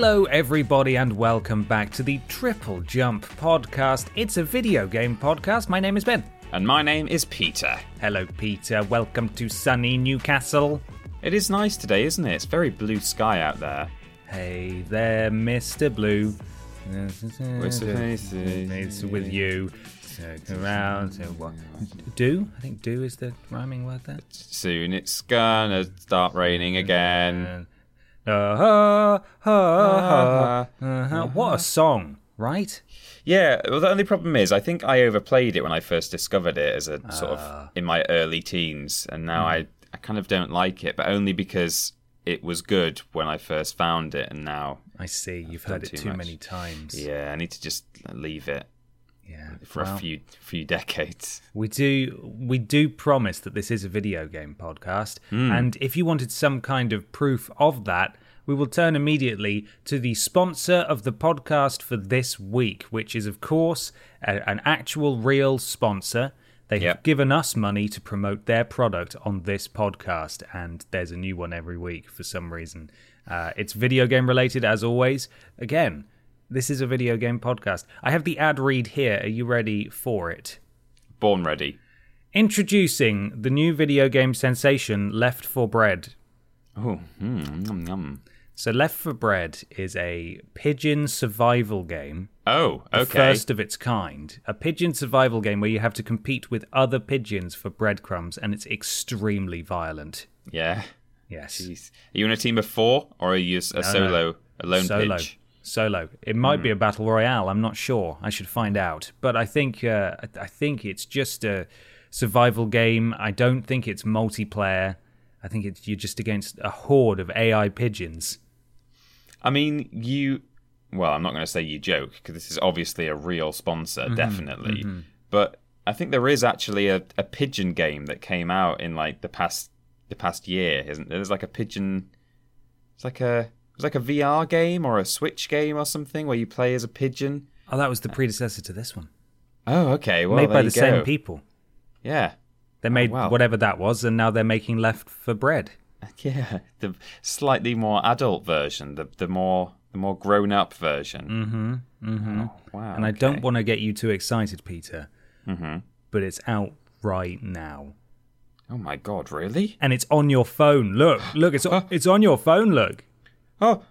Hello, everybody, and welcome back to the Triple Jump podcast. It's a video game podcast. My name is Ben. And my name is Peter. Hello, Peter. Welcome to sunny Newcastle. It is nice today, isn't it? It's very blue sky out there. Hey there, Mr. Blue. What's the face? It's with you. Around. So what? Do? I think do is the rhyming word there. Soon it's gonna start raining again. Uh, uh-huh. What a song, right? Yeah, well, the only problem is, I think I overplayed it when I first discovered it as a sort of in my early teens, and now I, I kind of don't like it, but only because it was good when I first found it, and now, I see. You've done heard it too too many times. yeah, I need to just leave it Yeah. for Well, a few few decades. We do we do promise that this is a video game podcast, Hmm. and if you wanted some kind of proof of that, we will turn immediately to the sponsor of the podcast for this week, which is of course a, an actual real sponsor. They have Yep. given us money to promote their product on this podcast, and there's a new one every week for some reason. Uh, it's video game related, as always. Again, this is a video game podcast. I have the ad read here. Are you ready for it? Born ready. Introducing the new video game sensation Left for Bread. Oh, mm, yum, yum. So, Left for Bread is a pigeon survival game, Oh, the okay. first of its kind. A pigeon survival game where you have to compete with other pigeons for breadcrumbs, and it's extremely violent. Yeah. Yes. Jeez. Are you in a team of four, or are you a solo, a lone Solo. pitch? Solo. It might Hmm. be a battle royale. I'm not sure. I should find out. But I think uh, I- think it's just a survival game. I don't think it's multiplayer. I think it's you're just against a horde of AI pigeons. I mean, you. Well, I'm not going to say you joke because this is obviously a real sponsor, Mm-hmm, definitely. But I think there is actually a, a pigeon game that came out in like the past the past year, isn't there? There's like a pigeon. It's like a it's like a VR game or a Switch game or something where you play as a pigeon. Oh, that was the predecessor to this one, Oh, okay. Well, made by the same people. Yeah, They made wow. whatever that was, and now they're making Left for Bread. yeah. The slightly more adult version, the the more the more grown up version. Mm-hmm. Mm-hmm. Oh, wow. And I don't want to get you too excited, Peter. Mm-hmm. But it's out right now. Oh my god! Really? And it's on your phone. Look, look, it's it's on your phone. Look, Oh,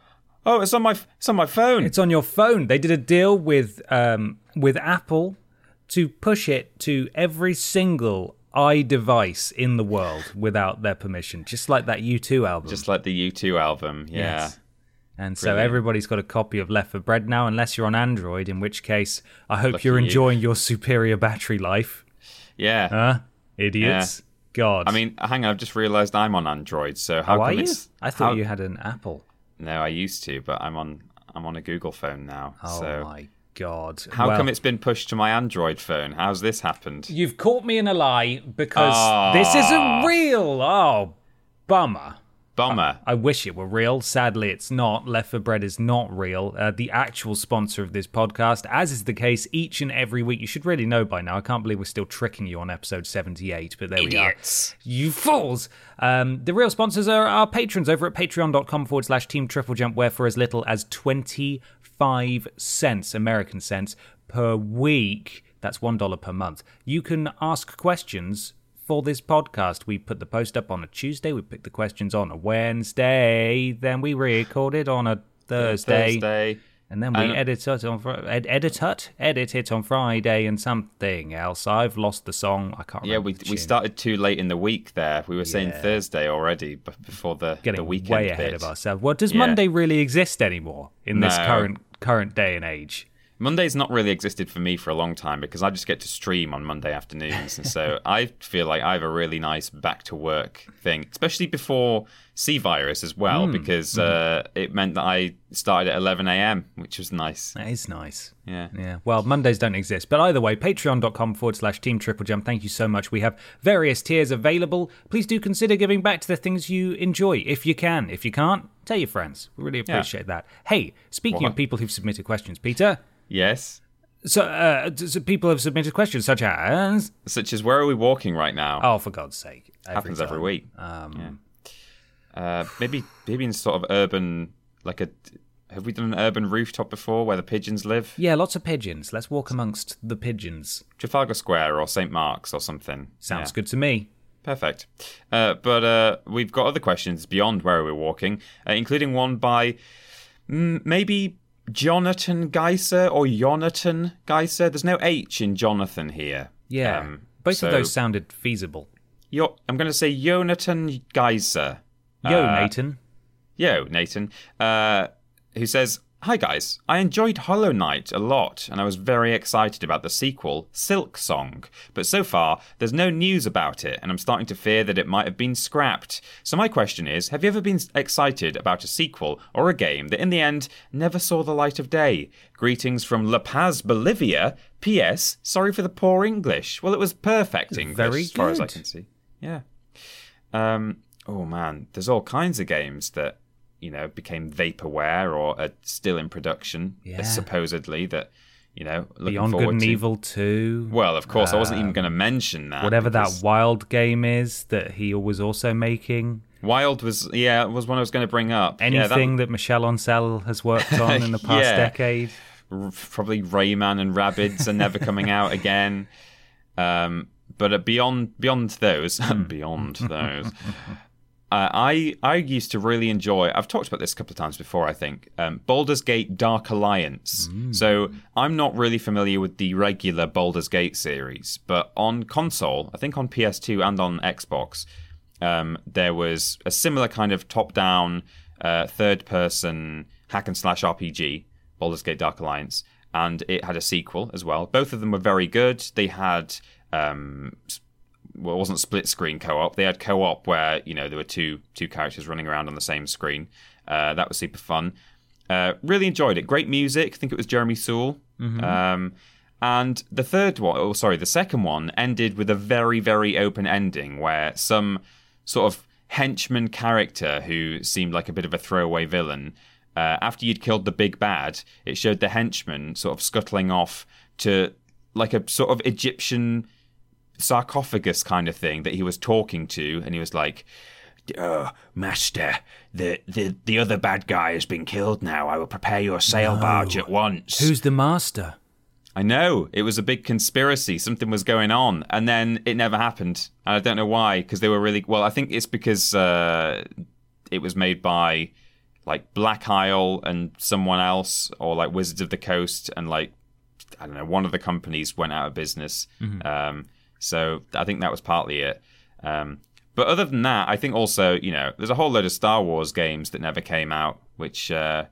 oh, it's on my it's on my phone. It's on your phone. They did a deal with um, with Apple to push it to every single iDevice in the world without their permission, just like that U2 album. just like the U2 album. Yeah. Yes. And so Brilliant. everybody's got a copy of Left for Bread now, unless you're on Android, in which case I hope Lucky you're you. enjoying your superior battery life. Yeah. Huh? Idiots. God. I mean, hang on. I've just realised I'm on Android. So how how are come you? it's? I thought how- you had an Apple. No, I used to, but I'm on I'm on a Google phone now. Oh so my God. how Well- come it's been pushed to my Android phone? How's this happened? You've caught me in a lie because Ah. this isn't real. Oh, bummer. Bummer. I wish it were real. Sadly, it's not. Left for Bread is not real. Uh, the actual sponsor of this podcast, as is the case each and every week. You should really know by now. I can't believe we're still tricking you on episode 78, but there Idiots. we are. You fools! Um, the real sponsors are our patrons over at patreon.com forward slash team triple jump, where for as little as 25 cents, American cents, per week, that's $1 per month, you can ask questions for this podcast. We put the post up on a Tuesday, we pick the questions on a Wednesday, then we record it on a Thursday. Thursday. And then we And- edit it on ed- edit it, edit it on Friday, and something else. I've lost the song. I can't. Yeah, remember we we started too late in the week there. We were saying Yeah. Thursday already, but before the getting the weekend way ahead bit. of ourselves. Well, does Yeah. Monday really exist anymore in this current current day and age? Monday's not really existed for me for a long time because I just get to stream on Monday afternoons, and so I feel like I have a really nice back to work thing, especially before C virus as well, Hmm. because uh, it meant that I started at 11 a.m., which was nice. That is nice. Yeah. Yeah. Well, Mondays don't exist. But either way, patreon.com forward slash team triple jump. Thank you so much. We have various tiers available. Please do consider giving back to the things you enjoy if you can. If you can't, tell your friends. We really appreciate that. Hey, speaking What? of people who've submitted questions, Peter. Yes, So, uh, so people have submitted questions such as. such as where are we walking right now? Oh, for God's sake. happens every week. Um, Uh, maybe maybe in sort of urban, like a. Have we done an urban rooftop before where the pigeons live? Yeah, lots of pigeons. Let's walk amongst the pigeons. Trafalgar Square or St Mark's or something. Sounds Yeah. good to me. Perfect. Uh, but uh, we've got other questions beyond where we're walking, uh, including one by mm, maybe Jonathan Geiser or Jonathan Geiser. There's no H in Jonathan here. Yeah. Um, Both so of those sounded feasible. Yo- I'm going to say Jonathan Geiser. Yo, Uh, Nathan. Yo, Nathan, uh, who says, Hi guys, I enjoyed Hollow Knight a lot and I was very excited about the sequel, Silk Song. But so far, there's no news about it and I'm starting to fear that it might have been scrapped. So my question is Have you ever been excited about a sequel or a game that in the end never saw the light of day? Greetings from La Paz, Bolivia. P.S. Sorry for the poor English. Well, it was perfect English Very as far as I can see. Yeah. Um, oh man, there's all kinds of games that you know became vaporware or are still in production, Yeah. supposedly that you know looking Beyond Good and to. Evil 2. Well, of course, I wasn't even going to mention that. whatever that wild game is that he was also making. Wild was, yeah, was one I was going to bring up. Yeah, that- Anything that, Michel Ancel has worked on in the past Yeah. decade. r- probably Rayman and Rabbids are never coming out again. Um, but uh, beyond beyond those, beyond those, uh, I I used to really enjoy. I've talked about this a couple of times before. I think um, Baldur's Gate Dark Alliance. So I'm not really familiar with the regular Baldur's Gate series, but on console, I think on PS2 and on Xbox, um, there was a similar kind of top-down, uh, third-person hack and slash RPG, Baldur's Gate Dark Alliance, and it had a sequel as well. Both of them were very good. They had um, well, it wasn't split screen co-op. They had co-op where you know there were two two characters running around on the same screen. Uh, that was super fun. Uh, really enjoyed it. Great music. I think it was Jeremy Soule. Um, and the third one, oh sorry, the second one ended with a very very open ending where some sort of henchman character who seemed like a bit of a throwaway villain. Uh, after you'd killed the big bad, it showed the henchman sort of scuttling off to like a sort of Egyptian sarcophagus kind of thing that he was talking to, and he was like, "Oh, master, the the the other bad guy has been killed. Now I will prepare your sail barge at once." Who's the master? I know it was a big conspiracy. Something was going on, and then it never happened. And I don't know why, because they were really well. I think it's because uh, it was made by like Black Isle and someone else, or like Wizards of the Coast, and like I don't know, one of the companies went out of business. Um, so I think that was partly it. Um, but other than that, I think also you know there's a whole load of Star Wars games that never came out, which uh,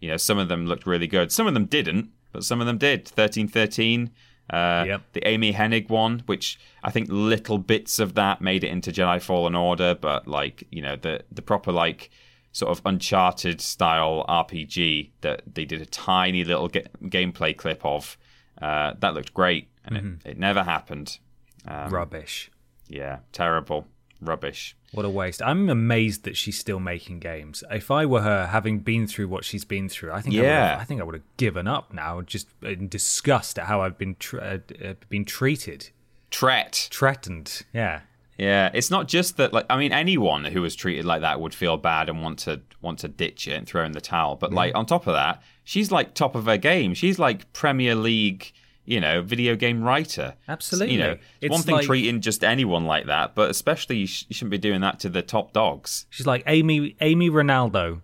you know some of them looked really good, some of them didn't, but some of them did. Thirteen thirteen. Uh, Yep. The Amy Hennig one, which I think little bits of that made it into Jedi Fallen Order, but like you know the the proper like sort of Uncharted style RPG that they did a tiny little ga- gameplay clip of. Uh, that looked great, and it, it never happened. Um, Rubbish. Yeah, terrible, rubbish. What a waste. I'm amazed that she's still making games. If I were her, having been through what she's been through, I think I, would Yeah. have, I think I would have given up now, just in disgust at how I've been tr- uh, uh, been treated, Tret. threatened. Yeah, Yeah, it's not just that. Like, I mean, anyone who was treated like that would feel bad and want to want to ditch it and throw in the towel. But like on top of that, she's like top of her game. She's like Premier League, you know, video game writer. Absolutely. You know, it's It's one thing like- treating just anyone like that, but especially you, sh- you shouldn't be doing that to the top dogs. she's like Amy Amy Ronaldo.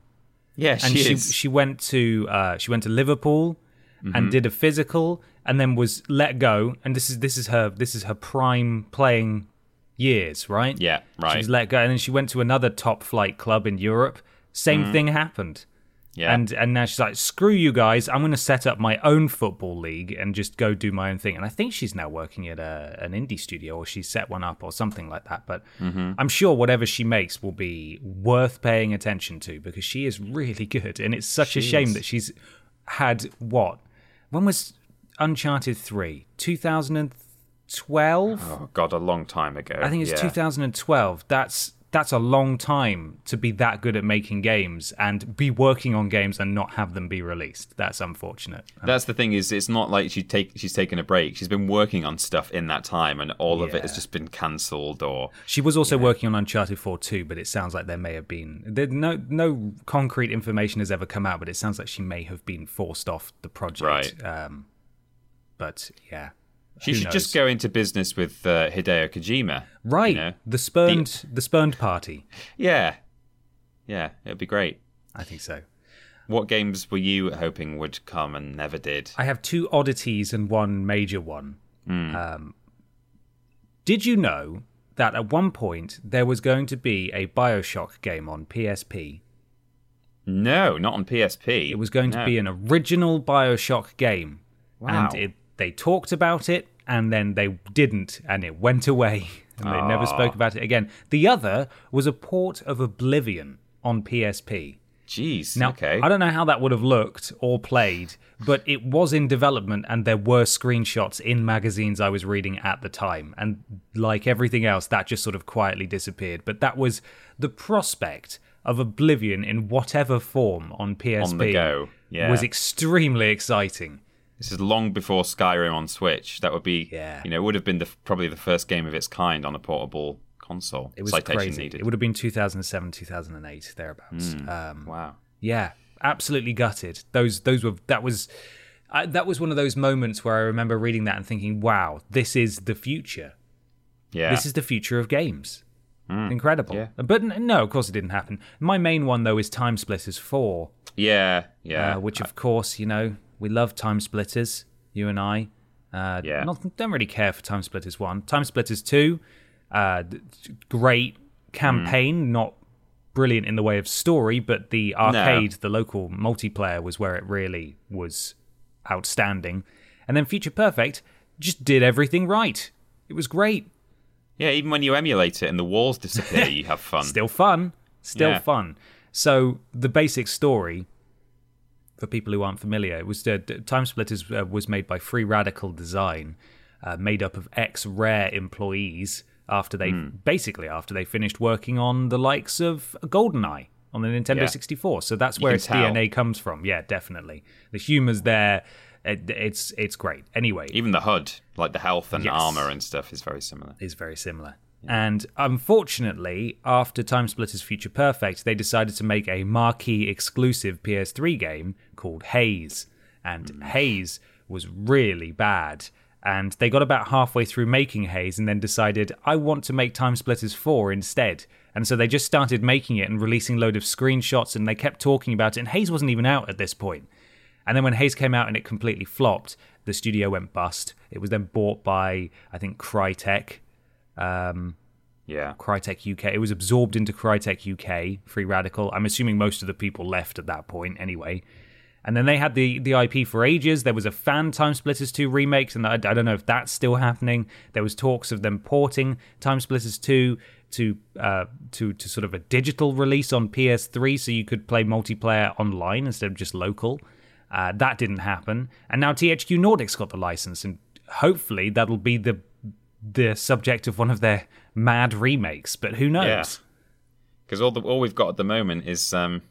Yeah, and she she is. she went to uh, she went to Liverpool Mm-hmm. and did a physical, and then was let go. And this is this is her this is her prime playing years, right? Yeah, right. She was let go, and then she went to another top flight club in Europe. Same thing happened. Yeah. And and now she's like, screw you guys, I'm going to set up my own football league and just go do my own thing. And I think she's now working at a, an indie studio or she set one up or something like that. But Mm-hmm. I'm sure whatever she makes will be worth paying attention to because she is really good. And it's such a shame is. that she's had what? When was Uncharted 3? 2012? oh god, a long time ago. I think it's yeah. 2012. That's that's a long time to be that good at making games and be working on games and not have them be released. That's unfortunate. That's the thing is, it's not like she take she's taken a break. She's been working on stuff in that time, and all of it has just been cancelled or She was also working on Uncharted 4 too, but it sounds like there may have been there, no no concrete information has ever come out, but it sounds like she may have been forced off the project. Right. Um, but yeah, she should just go into business with uh, Hideo Kojima. right. know, the spurned the spurned party. Yeah, yeah, it'd be great. I think so. What games were you hoping would come and never did? I have two oddities and one major one. Hmm. Um, did you know that at one point there was going to be a Bioshock game on PSP? No, not on PSP. It was going to be an original Bioshock game. Wow. And it, they talked about it and then they didn't, and it went away. And they never ah. spoke about it again. The other was a port of Oblivion on PSP. Jeez. Now, okay. I don't know how that would have looked or played, but it was in development and there were screenshots in magazines I was reading at the time. And like everything else, that just sort of quietly disappeared. But that was the prospect of Oblivion in whatever form on PSP go, yeah. was extremely exciting. This is long before Skyrim on Switch. That would be, Yeah. you know, it would have been the, probably the first game of its kind on a portable console. It was Citation crazy. needed. It would have been 2007, 2008, thereabouts. Um, Wow. Yeah, absolutely gutted. Those those were that was I, that was one of those moments where I remember reading that and thinking, "Wow, this is the future. Yeah. This is the future of games." Incredible. yeah. But no, of course it didn't happen. My main one though is Time Splitters 4, yeah. Yeah. uh, which of course, you know, we love Time Splitters, you and I. Uh, Yeah. Not, don't really care for Time Splitters 1. Time Splitters 2, uh, great campaign, Hmm. not brilliant in the way of story, but the arcade, the local multiplayer was where it really was outstanding. And then Future Perfect just did everything right. It was great. yeah. Even when you emulate it and the walls disappear, you have fun. Still fun. Still Yeah. fun. So the basic story, for people who aren't familiar, it was uh, Time Splitters uh, was made by Free Radical Design, uh, made up of ex Rare employees. After they Hmm. basically after they finished working on the likes of GoldenEye on the Nintendo Yeah. 64, so that's where its tell. DNA comes from. Yeah, definitely. The humor's there. It, it's it's great. Anyway, Even the HUD, like the health and Yes. armor and stuff, is very similar. is very similar. And unfortunately, after Time Splitters Future Perfect, they decided to make a marquee exclusive PS3 game called Haze. And mm. Haze was really bad. And they got about halfway through making Haze and then decided, I want to make Time Splitters 4 instead. And so they just started making it and releasing a load of screenshots and they kept talking about it. And Haze wasn't even out at this point. And then when Haze came out and it completely flopped, the studio went bust. It was then bought by, I think, Crytek. Um, Yeah. Crytek UK. It was absorbed into Crytek UK, Free Radical. I'm assuming most of the people left at that point anyway. And then they had the, the IP for ages. There was a fan Time Splitters 2 remake, and I, I don't know if that's still happening. There was talks of them porting Time Splitters 2 to uh, to to sort of a digital release on PS3, so you could play multiplayer online instead of just local. Uh, that didn't happen, and now THQ Nordic's got the license, and hopefully that'll be the the subject of one of their mad remakes. But who knows? Yeah. Because all the all we've got at the moment is um,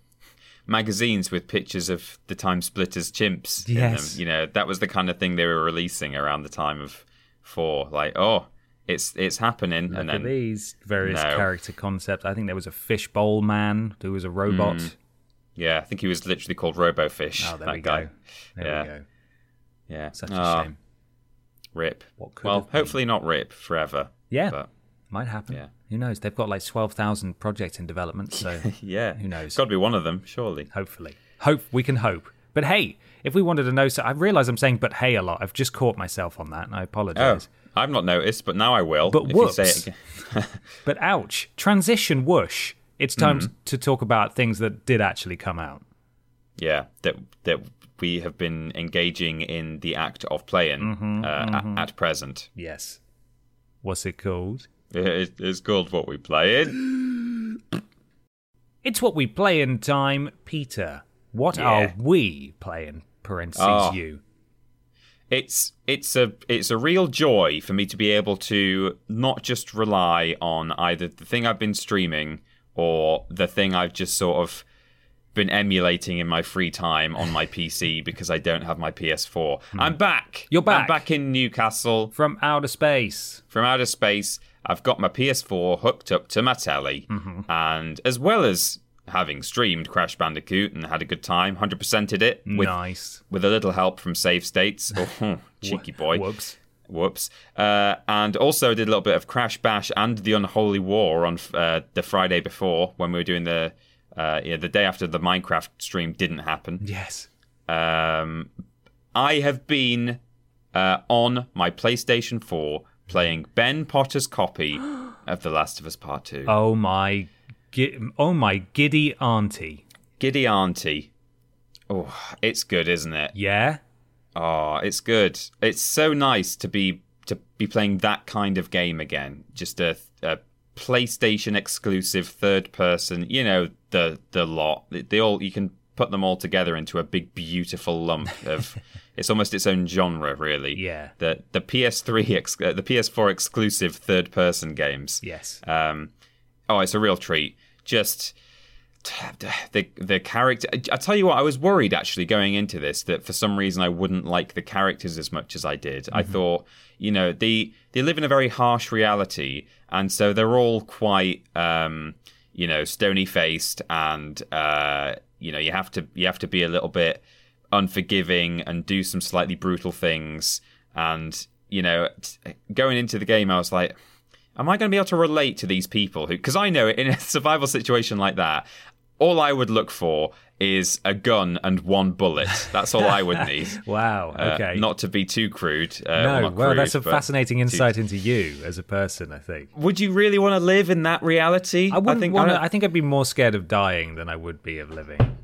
magazines with pictures of the time splitters chimps in Yes. them. You know, that was the kind of thing they were releasing around the time of four. Like, oh, it's it's happening, Look and at then these various No. character concepts. I think there was a fishbowl man who was a robot. Hmm. yeah, I think he was literally called RoboFish. Oh, there that we guy. go. There Yeah. we go. Yeah, Such a shame. Rip. What could well, hopefully not rip forever. Yeah. but Might happen. Yeah. Who knows? They've got like 12,000 projects in development, so Yeah. Who knows? It's got to be one of them, surely. hopefully. Hope we can hope. But hey, if we wanted to know, so I realize I'm saying but hey a lot. I've just caught myself on that and I apologize. Oh. I've not noticed, but now I will. But if you say whoops. it again. But ouch. Transition whoosh. It's time Mm-hmm. to talk about things that did actually come out. yeah, that that we have been engaging in the act of playing Mm-hmm, uh, At, at present. Yes. What's it called? It, it's called what we play in. It's what we play in time, Peter. What Yeah. are we playing? Parentheses Oh. you. It's it's a it's a real joy for me to be able to not just rely on either the thing I've been streaming or the thing I've just sort of been emulating in my free time on my PC because I don't have my PS4. I'm back. Hmm. You're back. I'm back in Newcastle From outer space. from outer space. I've got my PS4 hooked up to my telly, Mm-hmm. and as well as having streamed Crash Bandicoot and had a good time, 100%ed it with nice. with a little help from save states. Oh, cheeky boy. Whoops. Whoops. Uh, and also did a little bit of Crash Bash and the Unholy War on uh, the Friday before when we were doing the uh, yeah the day after the Minecraft stream didn't happen. Yes. Um, I have been uh, on my PlayStation 4 playing Ben Potter's copy of The Last of Us Part 2. Oh my, oh my giddy auntie. Giddy Auntie. Oh, it's good, isn't it? Yeah. Oh, it's good. It's so nice to be to be playing that kind of game again. Just a, a PlayStation exclusive third person. You know the the lot. They, all you can put them all together into a big beautiful lump of. it's almost its own genre, really. Yeah. The the PS3 ex, uh, the PS4 exclusive third person games. Yes. Um, oh, it's a real treat. Just the the character. I tell you what, I was worried actually going into this that for some reason I wouldn't like the characters as much as I did. I thought, you know, they they live in a very harsh reality, and so they're all quite, um, you know, stony faced, and uh, you know, you have to you have to be a little bit unforgiving and do some slightly brutal things. And you know, t- going into the game, I was like am I going to be able to relate to these people because I know in a survival situation like that all I would look for is a gun and one bullet that's all I would need Wow. Uh, Okay. not to be too crude uh, no. well, well, crude, that's a fascinating insight into you as a person. I think. would you really want to live in that reality I wouldn't think want I to. don't- I think I'd be more scared of dying than I would be of living.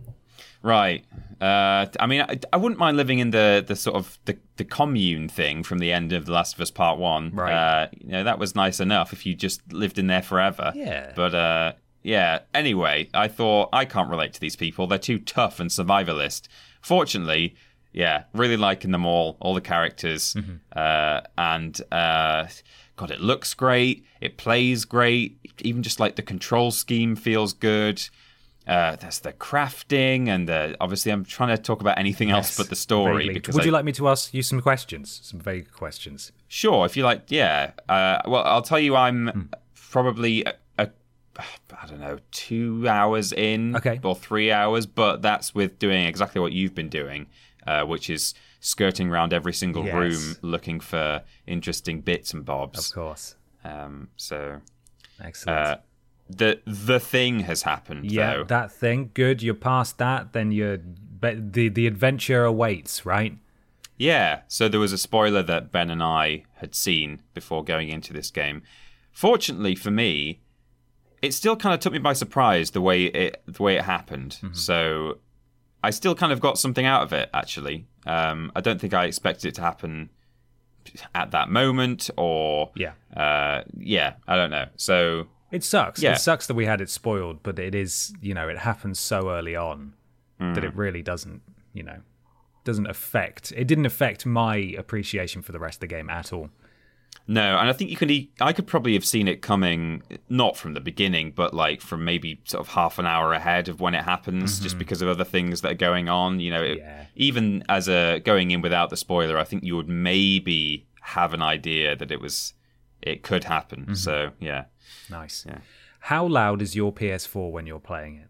Right. Uh, I mean, I, I wouldn't mind living in the, the sort of the, the commune thing from the end of The Last of Us Part One. Right. Uh, you know, that was nice enough if you just lived in there forever. Yeah. But uh, yeah. Anyway, I thought I can't relate to these people. They're too tough and survivalist. Fortunately, yeah, really liking them all, all the characters, Mm-hmm. uh, and uh, God, it looks great. It plays great. Even just like the control scheme feels good. Uh, there's the crafting, and the, obviously, I'm trying to talk about anything else but the story. vaguely. Because Would I- you like me to ask you some questions? Some vague questions. Sure, if you like, yeah. Uh, well, I'll tell you, I'm Hmm. probably I don't know, two hours in, Okay. or three hours, but that's with doing exactly what you've been doing, uh, which is skirting around every single Yes. room looking for interesting bits and bobs. Of course. Um, so Excellent. uh, the the thing has happened, yeah, though. that thing. Good. You're past that. Then you're. But the the adventure awaits, right? Yeah, so there was a spoiler that Ben and I had seen before going into this game. Fortunately for me, it still kind of took me by surprise the way it the way it happened. So I still kind of got something out of it actually. Um, I don't think I expected it to happen at that moment or Yeah. uh, yeah, I don't know. So It sucks. Yeah. It sucks that we had it spoiled, but it is, you know, it happens so early on that Mm. it really doesn't, you know, doesn't affect. It didn't affect my appreciation for the rest of the game at all. No, and I think you could. e- I could probably have seen it coming, not from the beginning, but like from maybe sort of half an hour ahead of when it happens, just because of other things that are going on. You know, it- Yeah. even as a going in without the spoiler, I think you would maybe have an idea that it was, it could happen. So yeah, Nice. Yeah. How loud is your PS4 when you're playing it?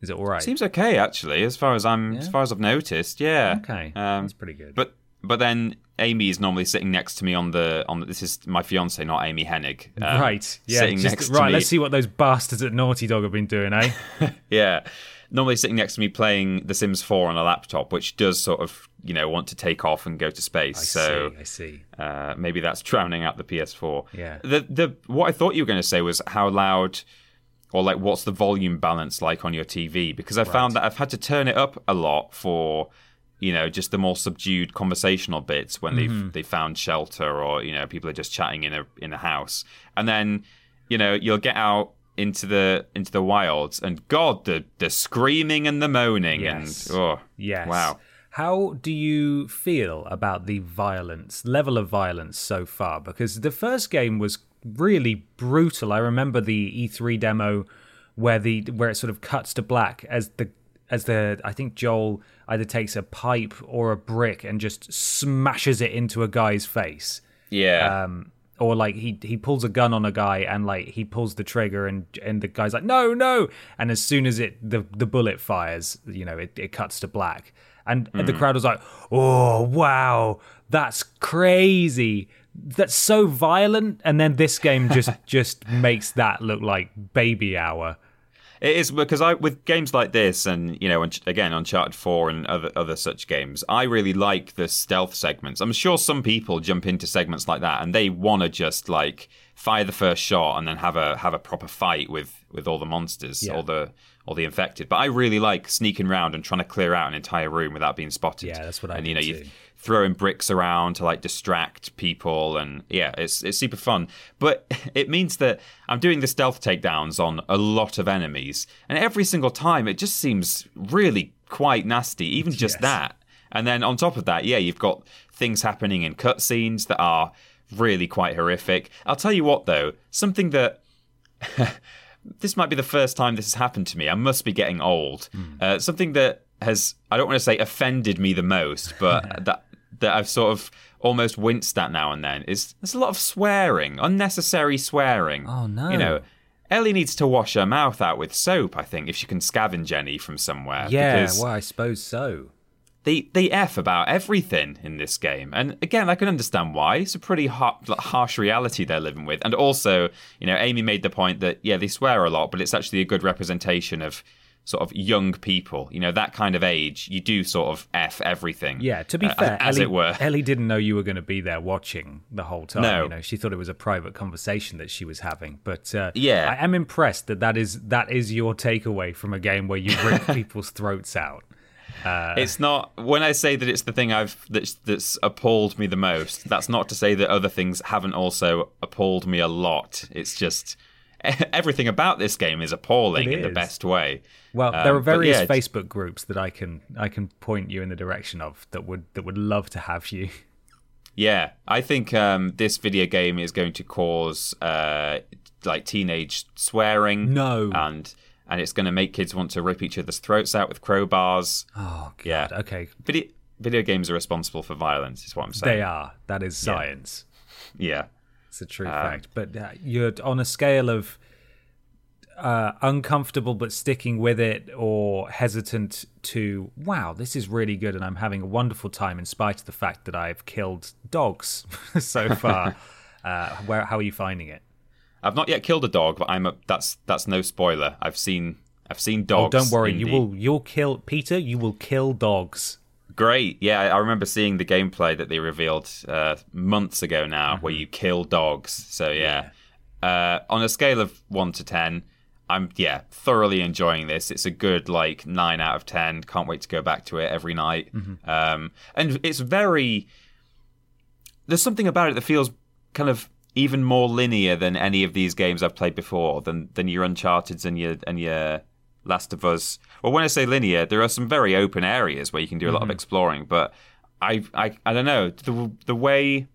Is it all right? seems okay actually, as far as I'm, as far as I've noticed. Yeah, okay. Um, That's pretty good. But but then Amy is normally sitting next to me on the on. The, this is my fiance, not Amy Hennig. um, right. Yeah. sitting just- next to right. me. Let's see what those bastards at Naughty Dog have been doing, eh? Yeah. Normally sitting next to me playing The Sims 4 on a laptop, which does sort of, you know, want to take off and go to space. I so see. I see. uh, maybe that's drowning out the PS4. Yeah. The the what I thought you were going to say was how loud or like what's the volume balance like on your TV because I found that I've had to turn it up a lot for you know just the more subdued conversational bits when Mm-hmm. they've they found shelter or you know people are just chatting in a in a house and then you know you'll get out into the into the wilds and god the the screaming and the moaning Yes. and oh Yes. wow How do you feel about the violence, level of violence so far? Because the first game was really brutal. I remember the E3 demo where the where it sort of cuts to black as the as the I think Joel either takes a pipe or a brick and just smashes it into a guy's face. yeah. Um, or like he he pulls a gun on a guy and like he pulls the trigger and and the guy's like no no! And as soon as it the the bullet fires you know it, it cuts to black. And the crowd was like oh wow. That's crazy. That's so violent. And then this game just just makes that look like baby hour It is because I with games like this, and you know, again, Uncharted Four and other other such games, I really like the stealth segments. I'm sure some people jump into segments like that and they want to just like fire the first shot and then have a have a proper fight with with all the monsters, Yeah. all the all the infected. But I really like sneaking around and trying to clear out an entire room without being spotted. Yeah, that's what I and do you know, too. you throwing bricks around to like distract people and yeah it's it's super fun but it means that i'm doing the stealth takedowns on a lot of enemies and every single time it just seems really quite nasty even just Yes. that and then on top of that yeah you've got things happening in cutscenes that are really quite horrific i'll tell you what though something that this might be the first time this has happened to me. I must be getting old. Uh, something that has, I don't want to say offended me the most, but that that I've sort of almost winced at now and then is there's a lot of swearing, unnecessary swearing. Oh, no. You know, Ellie needs to wash her mouth out with soap. I think if she can scavenge any from somewhere. yeah because well i suppose so they they f about everything in this game, and again, I can understand why. It's a pretty har- harsh reality they're living with, and also, you know, Amy made the point that yeah, they swear a lot, but it's actually a good representation of sort of young people. You know, that kind of age, you do sort of f everything. Yeah, to be uh, fair, as Ellie, it were. Ellie didn't know you were going to be there watching the whole time. No. you know, she thought it was a private conversation that she was having. But uh, Yeah. I am impressed that that is that is your takeaway from a game where you rip people's throats out. It's not when I say that it's the thing I've that's, that's appalled me the most. That's not to say that other things haven't also appalled me a lot. It's just everything about this game is appalling It in the best way. Well, Um, there are various yeah, Facebook groups that I can I can point you in the direction of that would that would love to have you. Yeah, I think um, this video game is going to cause uh, like teenage swearing. No. and and it's going to make kids want to rip each other's throats out with crowbars. Oh God. Yeah. Okay. Video video games are responsible for violence. Is what I'm saying. They are. That is science. Yeah. It's a true Um, fact. But uh, you're on a scale of uh, uncomfortable but sticking with it, or hesitant to, wow, this is really good, and I'm having a wonderful time in spite of the fact that I've killed dogs so far. uh, where how are you finding it? I've not yet killed a dog, but I'm a, that's that's no spoiler. I've seen I've seen dogs. Oh, don't worry, you the- will you'll kill Peter. You will kill dogs. Great. Yeah, I remember seeing the gameplay that they revealed uh, months ago now, where Mm-hmm. you kill dogs. So yeah, Uh, on a scale of one to ten, I'm yeah thoroughly enjoying this. It's a good like nine out of ten. Can't wait to go back to it every night. Mm-hmm. Um, and it's very. There's something about it that feels kind of even more linear than any of these games I've played before. Than than your Uncharted's and your and your Last of Us. Well, when I say linear, there are some very open areas where you can do a lot of exploring. But I, I, I don't know the the way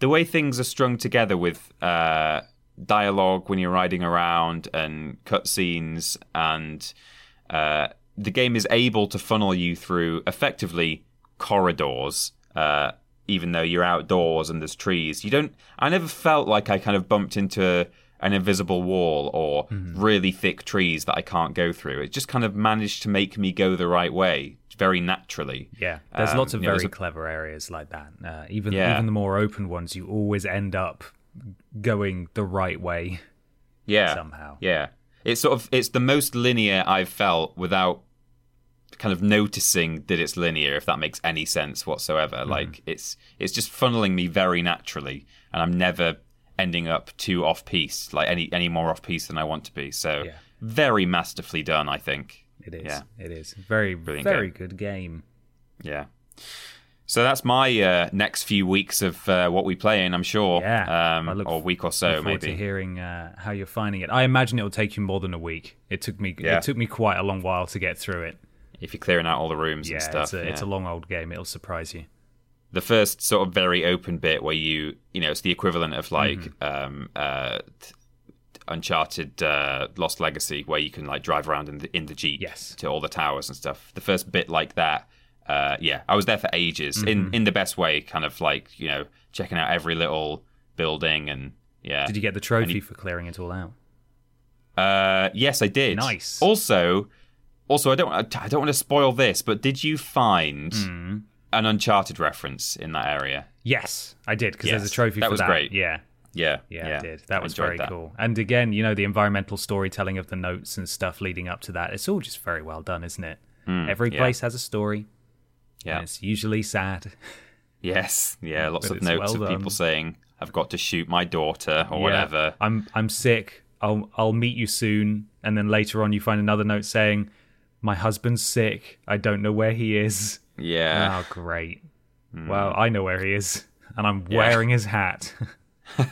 the way things are strung together with uh, dialogue when you're riding around and cutscenes, and uh, the game is able to funnel you through effectively corridors. Uh, even though you're outdoors and there's trees, you don't. I never felt like I kind of bumped into an invisible wall or Mm-hmm. really thick trees that I can't go through. It just kind of managed to make me go the right way very naturally. Yeah, there's Um, lots of know, very a- clever areas like that. Uh, even Yeah. even the more open ones, you always end up going the right way. yeah somehow. yeah it's sort of it's the most linear i've felt without kind of noticing that it's linear if that makes any sense whatsoever Mm-hmm. like it's it's just funneling me very naturally and i'm never ending up too off piste like any any more off piste than i want to be so Yeah. very masterfully done i think It is. Yeah. It is very Brilliant very game. good game. yeah so that's my uh, next few weeks of uh, what we play in, I'm sure. Yeah, Um, I look or week or so, forward maybe. to hearing uh, how you're finding it. I imagine it will take you more than a week. It took me Yeah. it took me quite a long while to get through it. If you're clearing out all the rooms Yeah, and stuff. it's a it's a long old game. It'll surprise you. The first sort of very open bit where you you know it's the equivalent of like Mm-hmm. um uh uncharted uh lost legacy where you can like drive around in the in the jeep Yes. to all the towers and stuff the first bit like that uh yeah i was there for ages Mm-hmm. in in the best way kind of like you know checking out every little building and yeah Did you get the trophy for clearing it all out? uh yes i did Nice. also also i don't i don't want to spoil this but did you find Hmm. An uncharted reference in that area Yes, I did because there's a trophy that for was that. great. Yeah, yeah yeah, I did. That I was very that. cool. And again, you know, the environmental storytelling of the notes and stuff leading up to that. It's all just very well done, isn't it? Every Hmm, yeah. place has a story. yeah And it's usually sad. Yes, yeah, lots of notes well of people saying, "I've got to shoot my daughter" or Yeah. whatever. I'm I'm sick. I'll I'll meet you soon. And then later on, you find another note saying, "My husband's sick. I don't know where he is." Yeah, Oh, great. Well, I know where he is, and I'm Yeah. wearing his hat.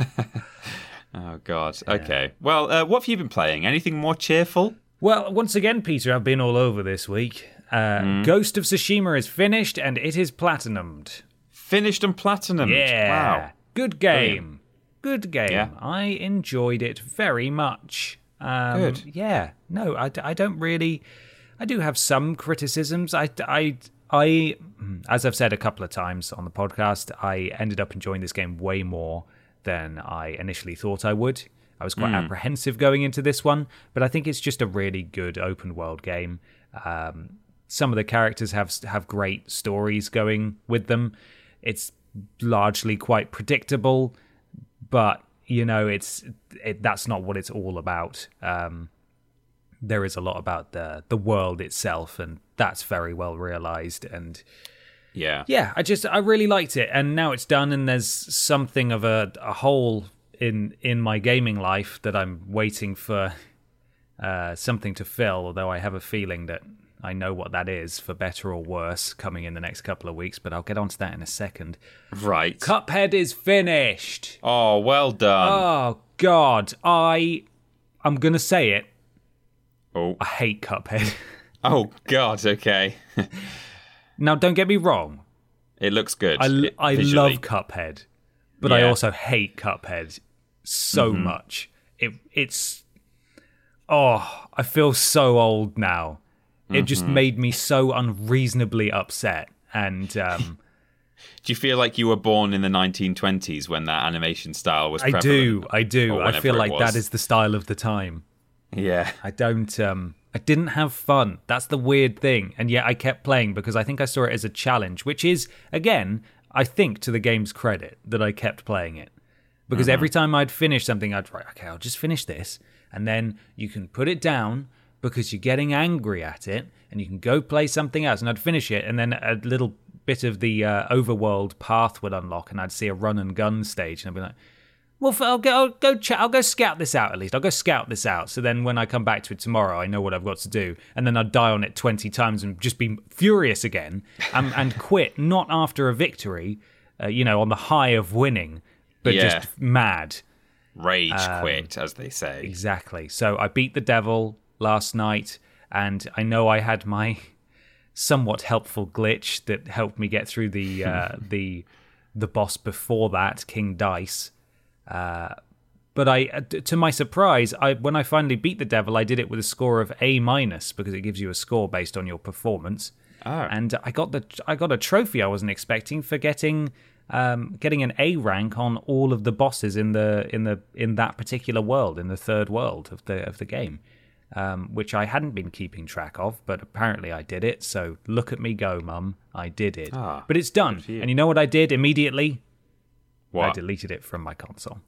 Oh God. Okay. Well, uh, what have you been playing? Anything more cheerful? well, once again, Peter, I've been all over this week. Uh, Hmm. Ghost of Tsushima is finished and it is platinumed. Finished and platinumed? Yeah. Wow. Good game. Good game. Yeah. I enjoyed it very much. Um, Good. Yeah. No, I, I don't really. I do have some criticisms. I, I, I, as I've said a couple of times on the podcast, I ended up enjoying this game way more than I initially thought I would. I was quite apprehensive going into this one, but I think it's just a really good open world game. Um, some of the characters have have great stories going with them. It's largely quite predictable, but you know, it's it, that's not what it's all about. Um, there is a lot about the the world itself, and that's very well realized. And Yeah. yeah, I just I really liked it, and now it's done, and there's something of a, a hole in in my gaming life that I'm waiting for uh, something to fill. Although I have a feeling that I know what that is, for better or worse, coming in the next couple of weeks. But I'll get onto that in a second. Right. Cuphead is finished. Oh, well done. Oh God, I I'm gonna say it. Oh. I hate Cuphead. Oh God. Okay. now, don't get me wrong. it looks good. I, It- I visually. love Cuphead, but I also hate Cuphead so Mm-hmm. much. It it's oh, I feel so old now. It just Mm-hmm. made me so unreasonably upset, and um, Do you feel like you were born in the 1920s when that animation style was? I do, I do. I feel like that is the style of the time. Yeah. I don't um I didn't have fun. That's the weird thing. And yet I kept playing because I think I saw it as a challenge, which is again, I think to the game's credit that I kept playing it. Because every time I'd finish something I'd right, okay, I'll just finish this and then you can put it down because you're getting angry at it and you can go play something else and I'd finish it and then a little bit of the uh, overworld path would unlock and I'd see a run and gun stage and I'd be like well, I'll go, I'll go, ch- I'll go scout this out at least. I'll go scout this out. So then when I come back to it tomorrow, I know what I've got to do. And then I'd die on it 20 times and just be furious again and, and quit, not after a victory, uh, you know, on the high of winning, but Yeah. just mad. Rage Um, quit, as they say. Exactly. So I beat the devil last night, and I know I had my somewhat helpful glitch that helped me get through the uh, the the boss before that, King Dice. Uh, but I, uh, to my surprise, I when I finally beat the devil, I did it with a score of A minus because it gives you a score based on your performance. Oh. And I got the I got a trophy I wasn't expecting for getting um, getting an A rank on all of the bosses in the in the in that particular world, in the third world of the of the game, um, which I hadn't been keeping track of, but apparently I did it. So look at me go, mum! I did it. Ah, but it's done, and you know what I did immediately? I deleted it from my console.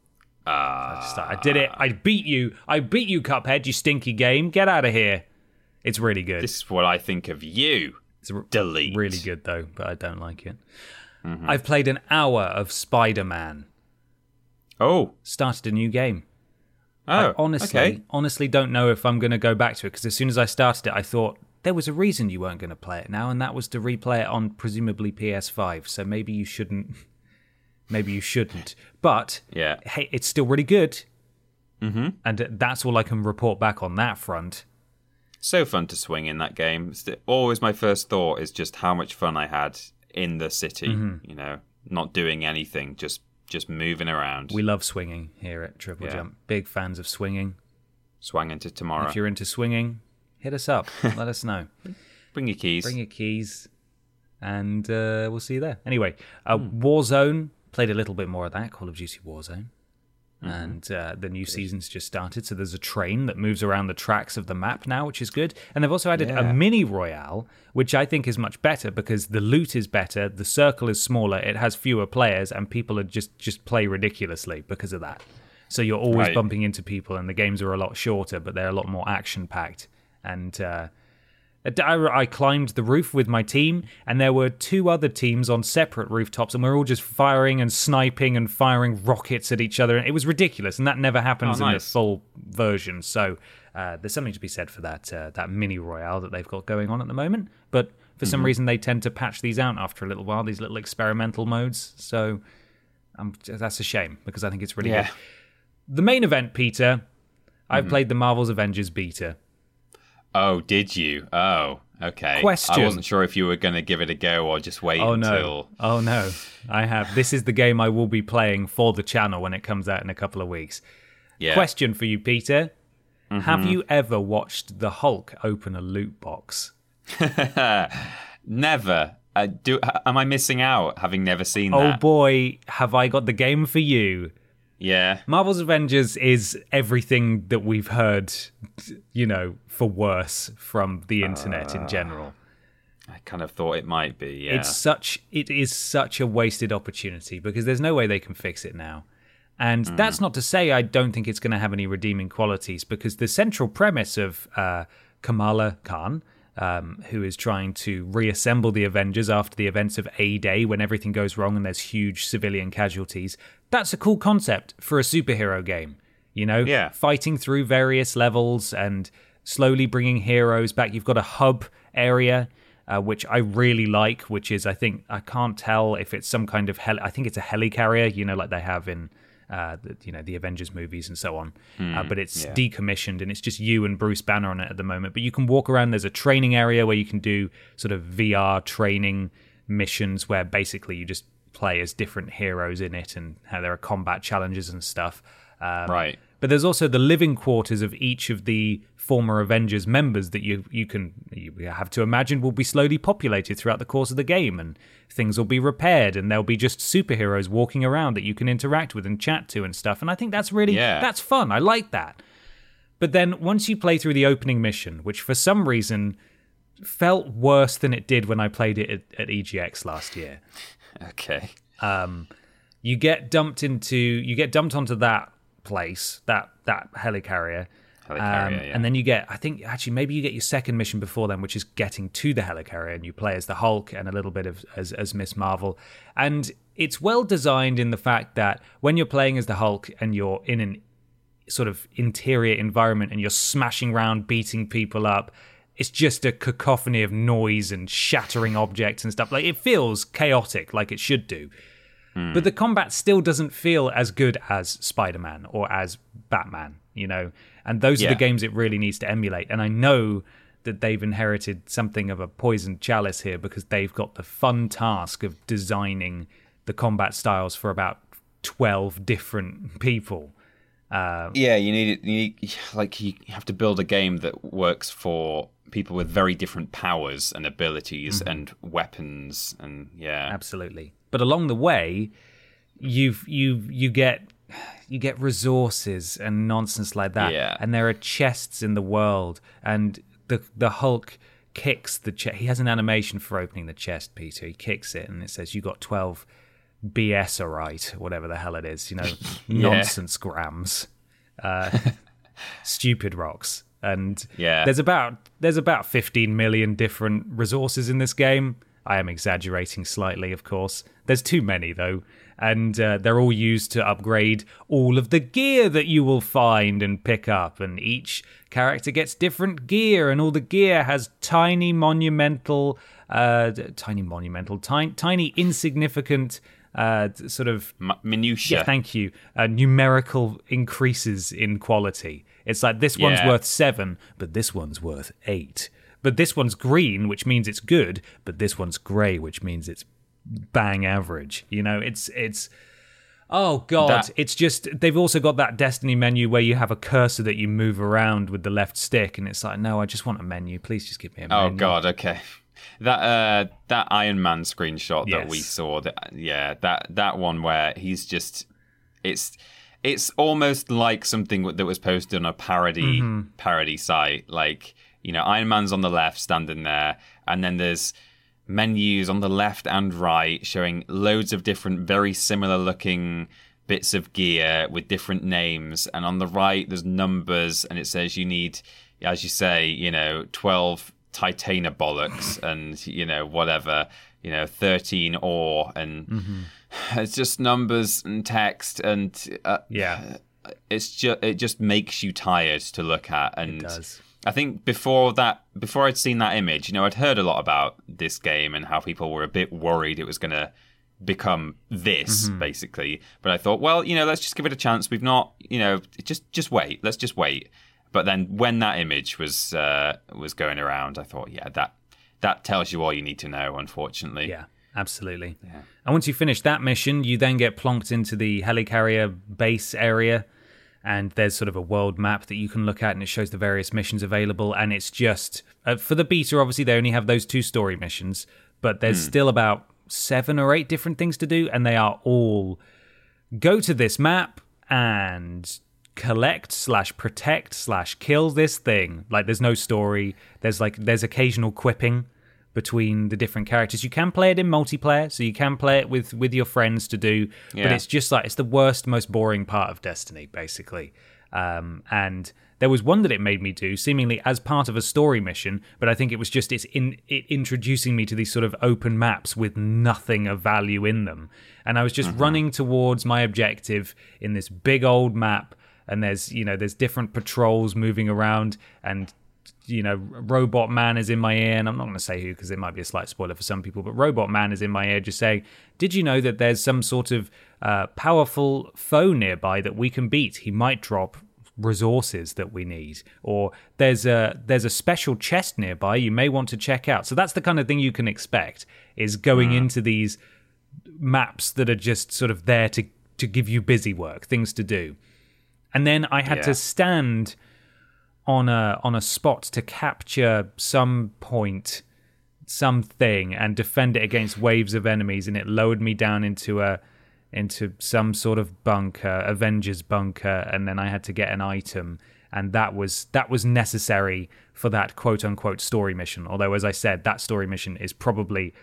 Ah, I, just, I did it. I beat you. I beat you, Cuphead. You stinky game. Get out of here. It's really good. this is what I think of you. It's r- Delete. really good though, but I don't like it. Mm-hmm. I've played an hour of Spider Man. Oh, Started a new game. oh, I honestly, okay. honestly don't know if I'm going to go back to it because as soon as I started it, I thought there was a reason you weren't going to play it now, and that was to replay it on presumably PS5. So maybe you shouldn't. Maybe you shouldn't. But Yeah. hey, it's still really good. Mm-hmm. And that's all I can report back on that front. So fun to swing in that game. It's always my first thought is just how much fun I had in the city. Mm-hmm. You know, not doing anything, just just moving around. We love swinging here at Triple Yeah. Jump. Big fans of swinging. swang into tomorrow. If you're into swinging, hit us up. Let us know. Bring your keys. Bring your keys, and uh, we'll see you there. Anyway, uh, Hmm. Warzone played a little bit more of that. Call of Duty Warzone. Mm-hmm. And uh, the new season's just started, so there's a train that moves around the tracks of the map now, which is good. And they've also added a mini royale, which I think is much better because the loot is better, the circle is smaller, it has fewer players, and people are just just play ridiculously because of that. So you're always Right. bumping into people, and the games are a lot shorter, but they're a lot more action packed. And uh, I, I climbed the roof with my team, and there were two other teams on separate rooftops, and we are all just firing and sniping and firing rockets at each other. And it was ridiculous, and that never happens Oh, in the full version. So uh, there's something to be said for that uh, that mini royale that they've got going on at the moment. But for Mm-hmm. some reason, they tend to patch these out after a little while. These little experimental modes. So um, that's a shame because I think it's really Yeah. good. The main event, Peter. I've Mm-hmm. played the Marvel's Avengers beta. Oh, did you? Oh, okay. Question. I wasn't sure if you were going to give it a go or just wait Oh no! until. Oh no! I have. This is the game I will be playing for the channel when it comes out in a couple of weeks. Yeah. Question for you, Peter: Have you ever watched the Hulk open a loot box? Never. Uh, do am I missing out having never seen Oh that? Oh boy, have I got the game for you! Yeah. Marvel's Avengers is everything that we've heard, you know, for worse from the internet in general. I kind of thought it might be. Yeah. It's such it is such a wasted opportunity because there's no way they can fix it now. And that's not to say I don't think it's going to have any redeeming qualities because the central premise of uh, Kamala Khan, um, who is trying to reassemble the Avengers after the events of A Day when everything goes wrong and there's huge civilian casualties, that's a cool concept for a superhero game. You know, Yeah. fighting through various levels and slowly bringing heroes back. You've got a hub area uh, which I really like, which is I think I can't tell if it's some kind of heli. I think it's a helicarrier, you know, like they have in uh, the, you know the Avengers movies and so on. uh, but it's yeah. decommissioned and it's just you and Bruce Banner on it at the moment. But you can walk around. There's a training area where you can do sort of VR training missions where basically you just play as different heroes in it and how there are combat challenges and stuff. Um, Right. But there's also the living quarters of each of the former Avengers members that you you can you have to imagine will be slowly populated throughout the course of the game, and things will be repaired, and there'll be just superheroes walking around that you can interact with and chat to and stuff. And I think that's really Yeah. that's fun. I like that. But then once you play through the opening mission, which for some reason felt worse than it did when I played it at, at EGX last year Okay. Um, you get dumped into you get dumped onto that place that that helicarrier Helicarrier, um, yeah. and then you get i think actually maybe you get your second mission before then which is getting to the helicarrier and you play as the hulk and a little bit of as, as miss marvel and it's well designed in the fact that when you're playing as the hulk and you're in an sort of interior environment and you're smashing around beating people up it's just a cacophony of noise and shattering objects and stuff like it feels chaotic like it should do hmm. but the combat still doesn't feel as good as Spider-Man or as Batman, you know. And those are the games it really needs to emulate. And I know that they've inherited something of a poisoned chalice here because they've got the fun task of designing the combat styles for about 12 different people. Uh, yeah, you need it. You need like you have to build a game that works for people with very different powers and abilities and weapons and yeah. Absolutely. But along the way, you've you you get you get resources and nonsense like that. Yeah. And there are chests in the world and the the Hulk kicks the chest. He has an animation for opening the chest, Peter. He kicks it and it says you got 12 BS all right, whatever the hell it is, you know, nonsense grams. Uh, stupid rocks. And Yeah. there's about there's about 15 million different resources in this game. I am exaggerating slightly, of course. There's too many though, and uh, they're all used to upgrade all of the gear that you will find and pick up. And each character gets different gear, and all the gear has tiny monumental, uh, tiny monumental, tiny, tiny insignificant. Uh, sort of M- minutia. yeah, thank you. Uh, numerical increases in quality. It's like this one's Yeah. worth seven, but this one's worth eight. But this one's green, which means it's good, but this one's grey, which means it's bang average. You know, it's it's oh god, That- it's just they've also got that destiny menu where you have a cursor that you move around with the left stick, and it's like, no, I just want a menu. Please just give me a menu. Oh god, okay. That uh that Iron Man screenshot that we saw that yeah, that that one where he's just it's it's almost like something that was posted on a parody Mm-hmm. parody site like you know Iron Man's on the left standing there and then there's menus on the left and right showing loads of different very similar looking bits of gear with different names and on the right there's numbers and it says you need as you say you know 12 titania bollocks and you know whatever you know 13 ore and it's just numbers and text and uh, Yeah, it's just it just makes you tired to look at and. I think before that before I'd seen that image, you know, I'd heard a lot about this game and how people were a bit worried it was going to become this Mm-hmm. basically. But I thought, well, you know, let's just give it a chance. We've not, you know, just just wait. Let's just wait. But then when that image was uh, was going around, I thought, yeah, that that tells you all you need to know. Unfortunately, Yeah, absolutely. And once you finish that mission, you then get plonked into the helicarrier base area, and there's sort of a world map that you can look at, and it shows the various missions available. And it's just uh, for the beta, obviously they only have those two story missions, but there's still about seven or eight different things to do, and they are all go to this map and collect slash protect slash kill this thing. Like there's no story. There's like there's occasional quipping between the different characters. You can play it in multiplayer, so you can play it with with your friends to do. But it's just like it's the worst, most boring part of Destiny, basically. Um, and there was one that it made me do, seemingly as part of a story mission, but I think it was just it's in it introducing me to these sort of open maps with nothing of value in them. And I was just running towards my objective in this big old map, and there's you know there's different patrols moving around, and you know Robot Man is in my ear, and I'm not going to say who because it might be a slight spoiler for some people, but Robot Man is in my ear, just saying, "Did you know that there's some sort of uh, powerful foe nearby that we can beat? He might drop." resources that we need or there's a there's a special chest nearby you may want to check out so that's the kind of thing you can expect is going into these maps that are just sort of there to to give you busy work things to do and then i had Yeah. to stand on a on a spot to capture some point something and defend it against waves of enemies and it lowered me down into a into some sort of bunker avengers bunker and then i had to get an item and that was that was necessary for that quote unquote story mission although as i said that story mission is probably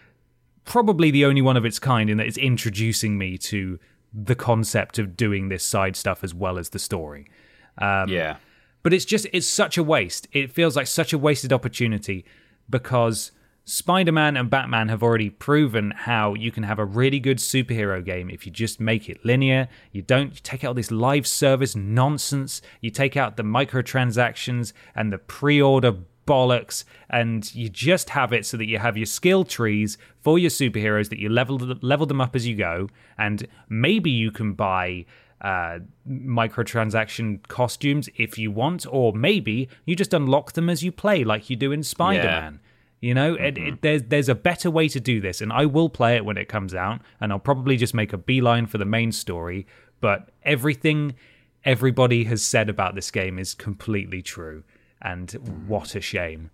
probably the only one of its kind in that it's introducing me to the concept of doing this side stuff as well as the story. Um, yeah, but it's just it's such a waste. It feels like such a wasted opportunity because spider-man and batman have already proven how you can have a really good superhero game if you just make it linear. You don't you take out this live service nonsense. You take out the microtransactions and the pre-order bollocks and you just have it so that you have your skill trees for your superheroes that you level level them up as you go and maybe you can buy uh, microtransaction costumes if you want, or maybe you just unlock them as you play, like you do in Spider Man. You know, it, it, there's there's a better way to do this, and I will play it when it comes out, and I'll probably just make a beeline for the main story. But everything everybody has said about this game is completely true, and what a shame.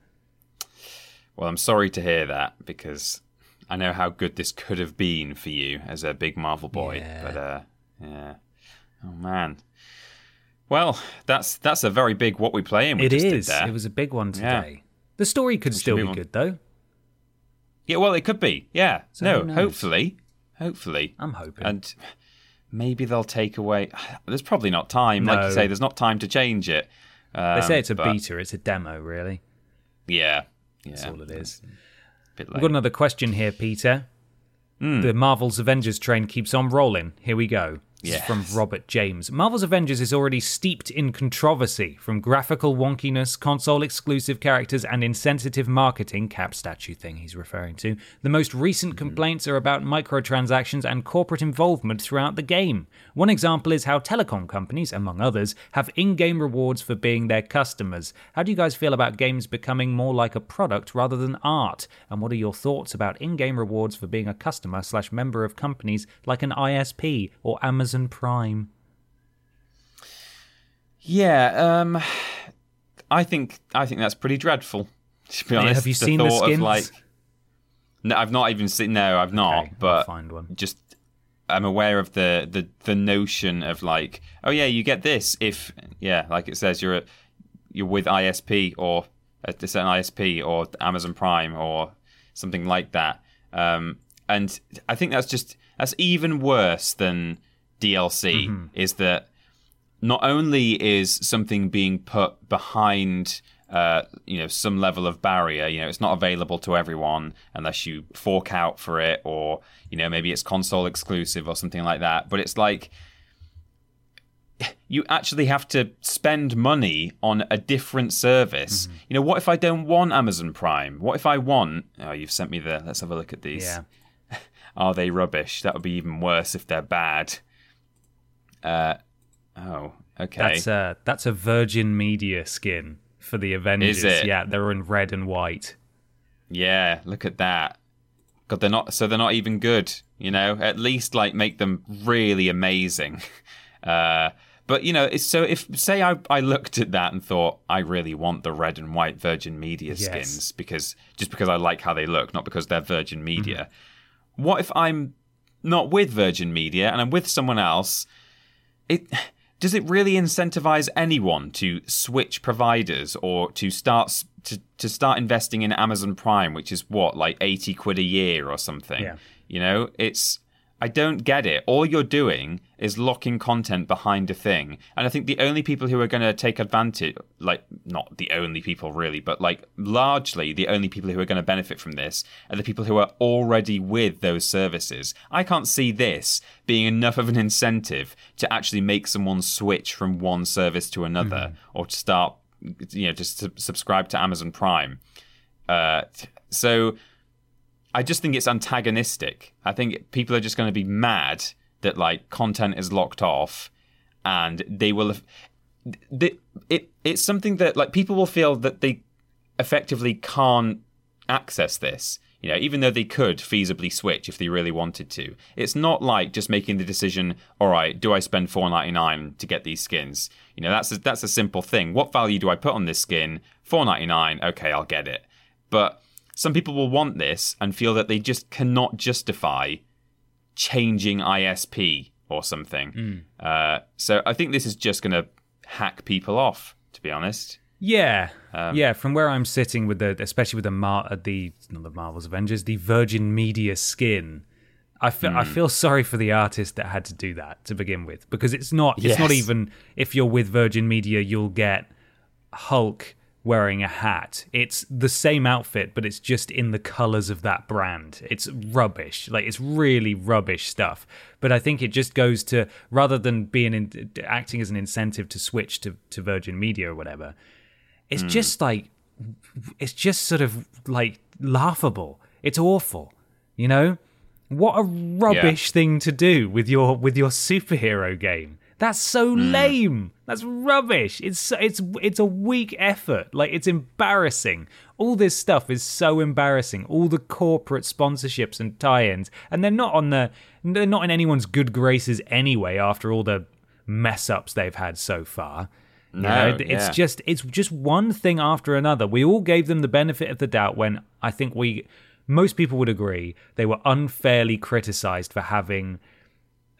Well, I'm sorry to hear that because I know how good this could have been for you as a big Marvel boy. Yeah. But uh, yeah, oh man. Well, that's that's a very big what we playing. We It just is. Did there. It was a big one Yeah. today. The story could still be on. good though. Yeah, well, it could be. Yeah, So no, hopefully, hopefully. I'm hoping. and maybe they'll take away. There's probably not time. Like you say, there's not time to change it. Um, they say it's a but- beta. It's a demo, really. Yeah, yeah. That's all it is. We've got another question here, Peter. Hmm. The Marvel's Avengers train keeps on rolling. Here we go. Is from Robert James. Marvel's Avengers is already steeped in controversy from graphical wonkiness, console exclusive characters, and insensitive marketing, cap statue thing he's referring to. The most recent mm-hmm. complaints are about microtransactions and corporate involvement throughout the game. One example is how telecom companies, among others, have in game rewards for being their customers. How do you guys feel about games becoming more like a product rather than art? And what are your thoughts about in game rewards for being a customer slash member of companies like an ISP or Amazon Prime? Yeah, um, I think I think that's pretty dreadful. To be Yeah, honest, have you The seen the thought of, skins? like, no, I've not even seen. No, I've not. Okay, I'll but find one. just I'm aware of the, the the notion of like, oh yeah, you get this if yeah, like it says you're a, you're with ISP or a certain ISP or Amazon Prime or something like that. Um, and I think that's just that's even worse than DLC. Mm-hmm. Is that not only is something being put behind uh, you know some level of barrier you know it's not available to everyone unless you fork out for it or you know maybe it's console exclusive or something like that but it's like you actually have to spend money on a different service Mm-hmm. you know what if i don't want amazon prime what if i want oh you've sent me the let's have a look at these Yeah. are they rubbish that would be even worse if they're bad uh oh okay That's a that's a Virgin Media skin for the Avengers. Is it? Yeah, they're in red and white. Yeah, look at that. God, they're not. So they're not even good. You know, at least like make them really amazing. Uh, but you know, so if say I I looked at that and thought I really want the red and white Virgin Media Yes. skins because just because I like how they look, not because they're Virgin Media. Mm-hmm. What if I'm not with Virgin Media and I'm with someone else? It does it really incentivize anyone to switch providers or to start to, to start investing in Amazon Prime, which is what like eighty quid a year or something? Yeah. You know, it's I don't get it. All you're doing is locking content behind a thing, and I think the only people who are going to take advantage, like not the only people really, but like largely the only people who are going to benefit from this are the people who are already with those services. I can't see this being enough of an incentive to actually make someone switch from one service to another or to start, you know, just to subscribe to Amazon Prime. Uh, so I just think it's antagonistic. I think people are just going to be mad that like content is locked off, and they will. The, it it's something that like people will feel that they effectively can't access this. You know, even though they could feasibly switch if they really wanted to. It's not like just making the decision. All right, do I spend four ninety nine to get these skins? You know, that's a, that's a simple thing. What value do I put on this skin? Four ninety nine. Okay, I'll get it. But some people will want this and feel that they just cannot justify changing ISP or something. Uh, so I think this is just going to hack people off, to be honest. Yeah, Um, yeah. From where I'm sitting with the, especially with the Mar- uh, the not the Marvel's Avengers, the Virgin Media skin. I feel Hmm. I feel sorry for the artist that had to do that to begin with because it's not it's not even if you're with Virgin Media you'll get Hulk wearing a hat. It's the same outfit but it's just in the colors of that brand. It's rubbish. Like it's really rubbish stuff. But I think it just goes to rather than being in, acting as an incentive to switch to to Virgin Media or whatever. It's hmm. just like it's just sort of like laughable. It's awful. You know? What a rubbish thing to do with your with your superhero game. That's so hmm. lame. That's rubbish. It's it's it's a weak effort. Like it's embarrassing. All this stuff is so embarrassing. All the corporate sponsorships and tie-ins, and they're not on the they're not in anyone's good graces anyway. After all the mess ups they've had so far, You No, know, it's yeah. just it's just one thing after another. We all gave them the benefit of the doubt when I think we most people would agree they were unfairly criticized for having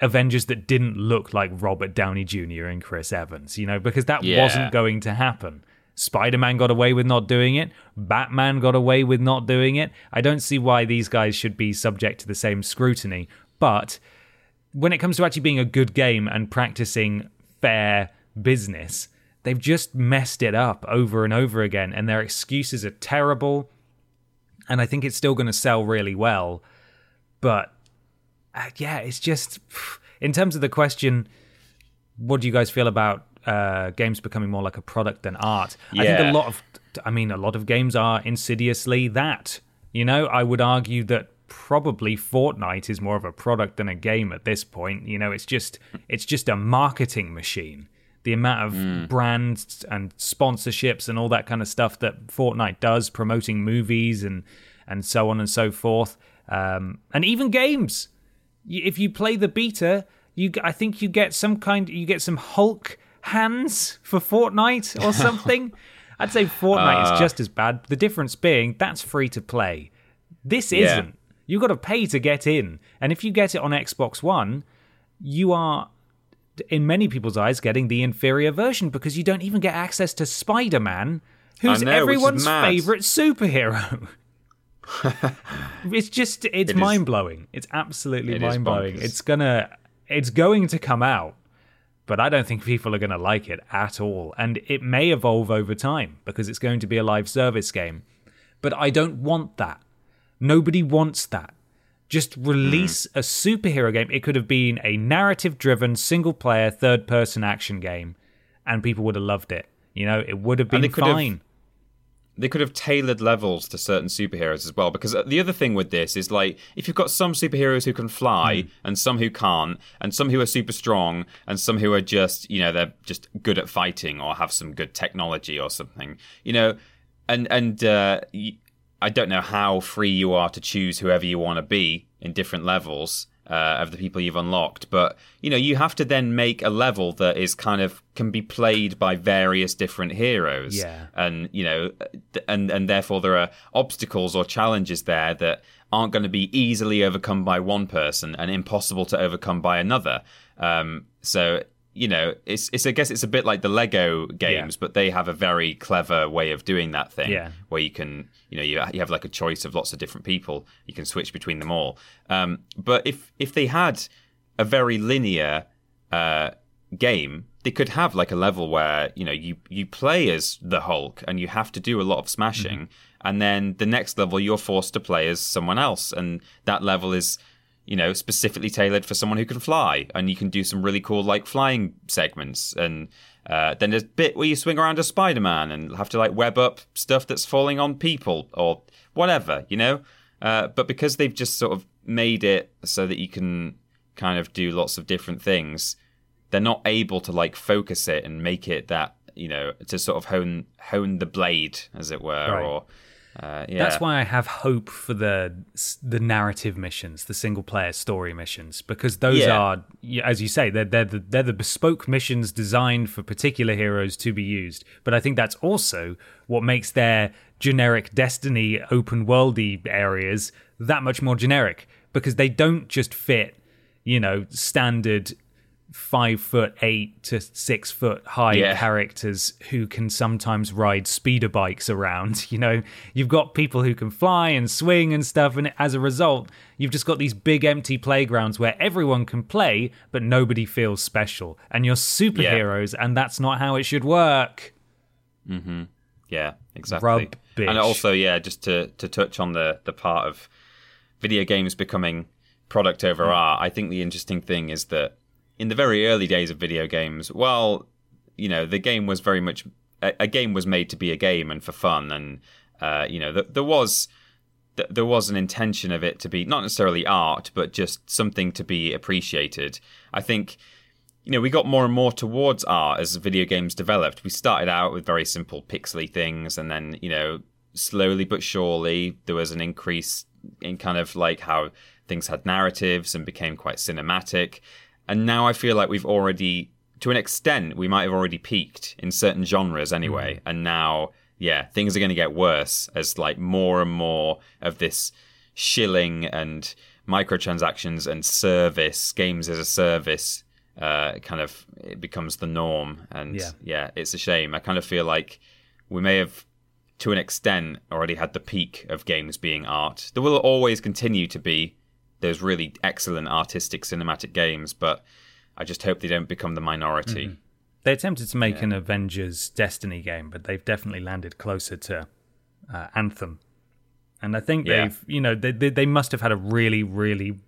Avengers that didn't look like Robert Downey Jr. and Chris Evans, you know, because that Yeah. wasn't going to happen. Spider Man got away with not doing it. Batman got away with not doing it. I don't see why these guys should be subject to the same scrutiny. But when it comes to actually being a good game and practicing fair business, they've just messed it up over and over again, and their excuses are terrible. And I think it's still going to sell really well. But uh, yeah, it's just in terms of the question, what do you guys feel about uh, games becoming more like a product than art? I think a lot of, I mean, a lot of games are insidiously that. You know, I would argue that probably Fortnite is more of a product than a game at this point. You know, it's just it's just a marketing machine. The amount of brands and sponsorships and all that kind of stuff that Fortnite does, promoting movies and and so on and so forth, um, and even games. If you play the beta, you I think you get some kind you get some Hulk hands for Fortnite or something. I'd say Fortnite is just as bad. The difference being that's free to play. This Yeah. isn't. You've got to pay to get in, and if you get it on Xbox One, you are, in many people's eyes, getting the inferior version because you don't even get access to Spider Man, who's know, everyone's favorite superhero. it's just it's It mind blowing. It's absolutely It mind blowing. It's gonna it's going to come out, but I don't think people are gonna like it at all. And it may evolve over time because it's going to be a live service game. But I don't want that. Nobody wants that. Just release Hmm. a superhero game. It could have been a narrative driven, single player, third person action game, and people would have loved it. You know, it would have been could have- fine. They could have tailored levels to certain superheroes as well because uh, the other thing with this is like if you've got some superheroes who can fly and some who can't and some who are super strong and some who are just you know they're just good at fighting or have some good technology or something you know and and uh, y- I don't know how free you are to choose whoever you want to be in different levels uh, of the people you've unlocked. But you know, you have to then make a level that is kind of can be played by various different heroes. Yeah. and you know, and and therefore there are obstacles or challenges there that aren't going to be easily overcome by one person and impossible to overcome by another. Um, so you know, it's it's I guess it's a bit like the Lego games, but they have a very clever way of doing that thing Yeah. where you can, you know, you, you have like a choice of lots of different people. You can switch between them all. Um, but if if they had a very linear uh, game, they could have like a level where you know you you play as the Hulk and you have to do a lot of smashing, and then the next level you're forced to play as someone else, and that level is you know specifically tailored for someone who can fly, and you can do some really cool like flying segments and. Uh, then there's a bit where you swing around as Spider-Man and have to like web up stuff that's falling on people or whatever, you know. Uh, but because they've just sort of made it so that you can kind of do lots of different things, they're not able to like focus it and make it that you know to sort of hone hone the blade, as it were, Right. or uh, yeah. That's why I have hope for the the narrative missions, the single player story missions, because those Yeah. are, as you say, they're they're the, they're the bespoke missions designed for particular heroes to be used. But I think that's also what makes their generic Destiny open worldy areas that much more generic, because they don't just fit, you know, standard five foot eight to six foot high Yeah. characters who can sometimes ride speeder bikes around. You know, you've got people who can fly and swing and stuff, and as a result, you've just got these big empty playgrounds where everyone can play, but nobody feels special. And you're superheroes, and that's not how it should work. Yeah, exactly. Rubbish. And also, yeah, just to to touch on the the part of video games becoming product over Hmm. art, I think the interesting thing is that in the very early days of video games, well, you know, the game was very much a, a game was made to be a game and for fun, and uh, you know, th- there was th- there was an intention of it to be not necessarily art, but just something to be appreciated. I think you know, we got more and more towards art as video games developed. We started out with very simple pixely things, and then, you know, slowly but surely there was an increase in kind of like how things had narratives and became quite cinematic. And now I feel like we've already to an extent, we might have already peaked in certain genres anyway, Mm. and now, yeah, things are going to get worse as like more and more of this shilling and microtransactions and service games as a service uh, kind of it becomes the norm. And Yeah. yeah, it's a shame. I kind of feel like we may have to an extent already had the peak of games being art. There will always continue to be those really excellent artistic cinematic games, but I just hope they don't become the minority. They attempted to make an Avengers Destiny game, but they've definitely landed closer to uh, Anthem. And I think Yeah. they've, you know, they, they they must have had a really really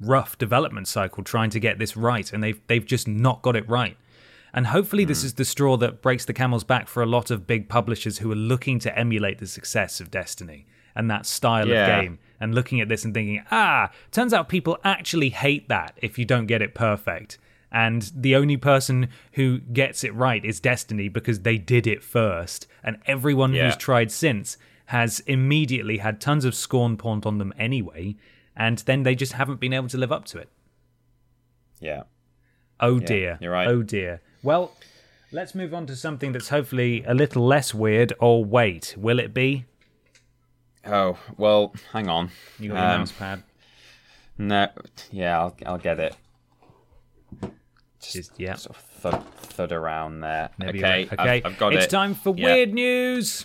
rough development cycle trying to get this right, and they've they've just not got it right. And hopefully, this is the straw that breaks the camel's back for a lot of big publishers who are looking to emulate the success of Destiny and that style Yeah. of game, and looking at this and thinking, ah, turns out people actually hate that if you don't get it perfect. And the only person who gets it right is Destiny because they did it first. And everyone Yeah. who's tried since has immediately had tons of scorn poured on them anyway. And then they just haven't been able to live up to it. Yeah. Oh dear. you're right. Oh dear. Well, let's move on to something that's hopefully a little less weird. Or wait, will it be? Oh well, hang on. You got your Um, mouse pad? No, yeah, I'll I'll get it. Just, yeah. Sort of thud, thud around there. Maybe okay, right. okay. I've, I've got it's it. It's time for Yeah. weird news.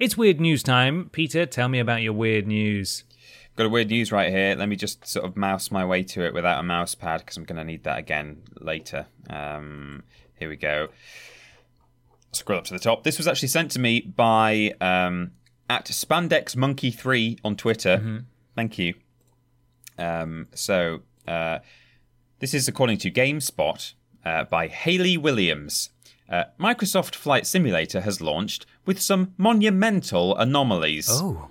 It's weird news time. Peter, tell me about your weird news. Got a weird news right here. Let me just sort of mouse my way to it without a mouse pad because I'm going to need that again later. Um, here we go. Scroll up to the top. This was actually sent to me by um, at Spandex Monkey Three on Twitter. Thank you. Um, so uh, this is according to GameSpot uh, by Haley Williams. Uh, Microsoft Flight Simulator has launched with some monumental anomalies. Oh.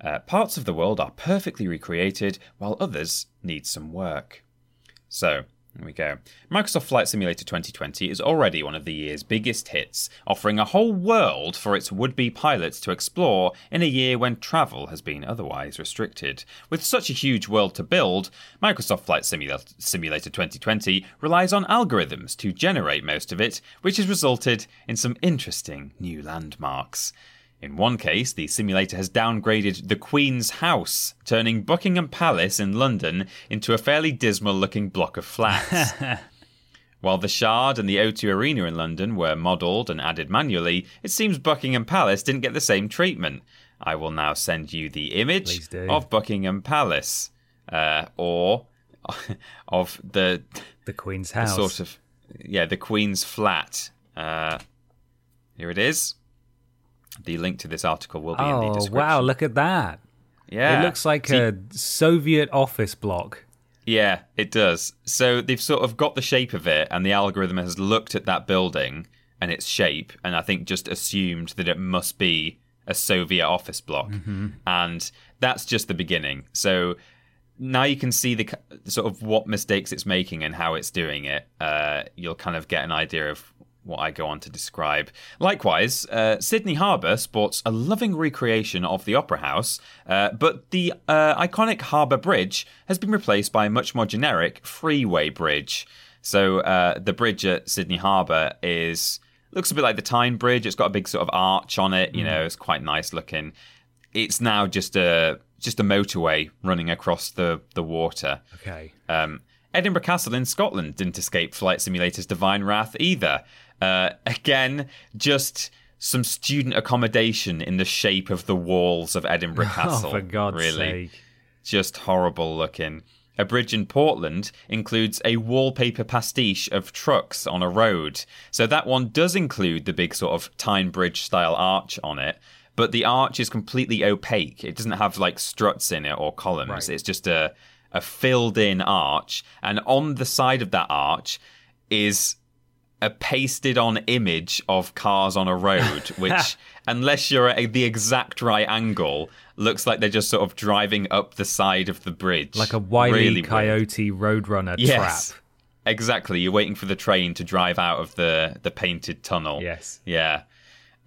Uh, parts of the world are perfectly recreated, while others need some work. So, here we go. Microsoft Flight Simulator 2020 is already one of the year's biggest hits, offering a whole world for its would be pilots to explore in a year when travel has been otherwise restricted. With such a huge world to build, Microsoft Flight Simula- Simulator 2020 relies on algorithms to generate most of it, which has resulted in some interesting new landmarks. In one case, the simulator has downgraded the Queen's House, turning Buckingham Palace in London into a fairly dismal looking block of flats. While the Shard and the O2 Arena in London were modelled and added manually, it seems Buckingham Palace didn't get the same treatment. I will now send you the image of Buckingham Palace. Uh, or of the The Queen's the house. sort of yeah the Queen's flat. Uh, here it is. The link to this article will be in the oh description. wow! Look at that. Yeah, It looks like See- a Soviet office block. Yeah, it does. So they've sort of got the shape of it, and the algorithm has looked at that building and its shape, and I think just assumed that it must be a Soviet office block. And that's just the beginning. So now you can see the sort of what mistakes it's making and how it's doing it. Uh, you'll kind of get an idea of what I go on to describe. Likewise, uh, Sydney Harbour sports a loving recreation of the Opera House, uh, but the uh, iconic Harbour Bridge has been replaced by a much more generic freeway bridge. So uh, the bridge at Sydney Harbour is looks a bit like the Tyne Bridge. It's got a big sort of arch on it. You know, it's quite nice looking. It's now just a just a motorway running across the the water. Okay. Um, Edinburgh Castle in Scotland didn't escape Flight Simulator's divine wrath either. Uh, again, just some student accommodation in the shape of the walls of Edinburgh Castle. oh, for God's really. sake! Just horrible looking. A bridge in Portland includes a wallpaper pastiche of trucks on a road. So that one does include the big sort of Tyne Bridge style arch on it, but the arch is completely opaque. It doesn't have like struts in it or columns. Right. It's just a a filled in arch, and on the side of that arch is a pasted on image of cars on a road, which, unless you're at the exact right angle, looks like they're just sort of driving up the side of the bridge. Like a wily Really weird. coyote roadrunner Yes. trap. Exactly. You're waiting for the train to drive out of the, the painted tunnel. Yes. Yeah.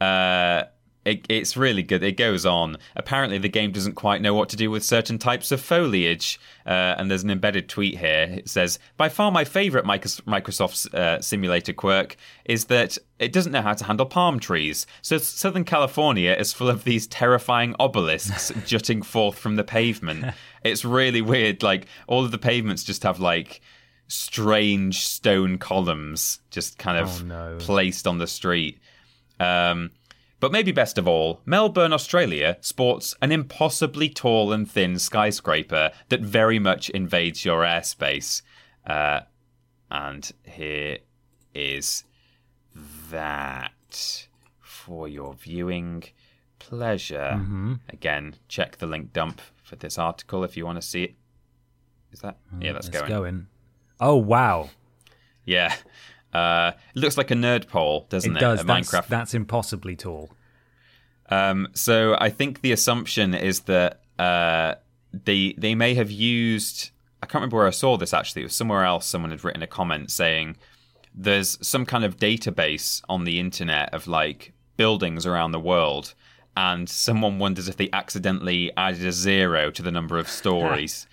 Uh, it, it's really good. It goes on. Apparently, the game doesn't quite know what to do with certain types of foliage. Uh, and there's an embedded tweet here. It says, By far my favorite Microsoft's uh, simulator quirk is that it doesn't know how to handle palm trees. So, Southern California is full of these terrifying obelisks jutting forth from the pavement. It's really weird. Like, all of the pavements just have, like, strange stone columns just kind of Oh, no. placed on the street. Um, but maybe best of all, Melbourne, Australia sports an impossibly tall and thin skyscraper that very much invades your airspace. Uh, and here is that for your viewing pleasure. Again, check the link dump for this article if you want to see it. Is that? Yeah, that's going. going. Oh wow! Yeah. Uh, it looks like a nerd pole, doesn't It it? does. A That's, Minecraft. that's impossibly tall. Um, so I think the assumption is that uh, they they may have used. I can't remember where I saw this actually. It was somewhere else. Someone had written a comment saying there's some kind of database on the internet of like buildings around the world, and someone wonders if they accidentally added a zero to the number of stories.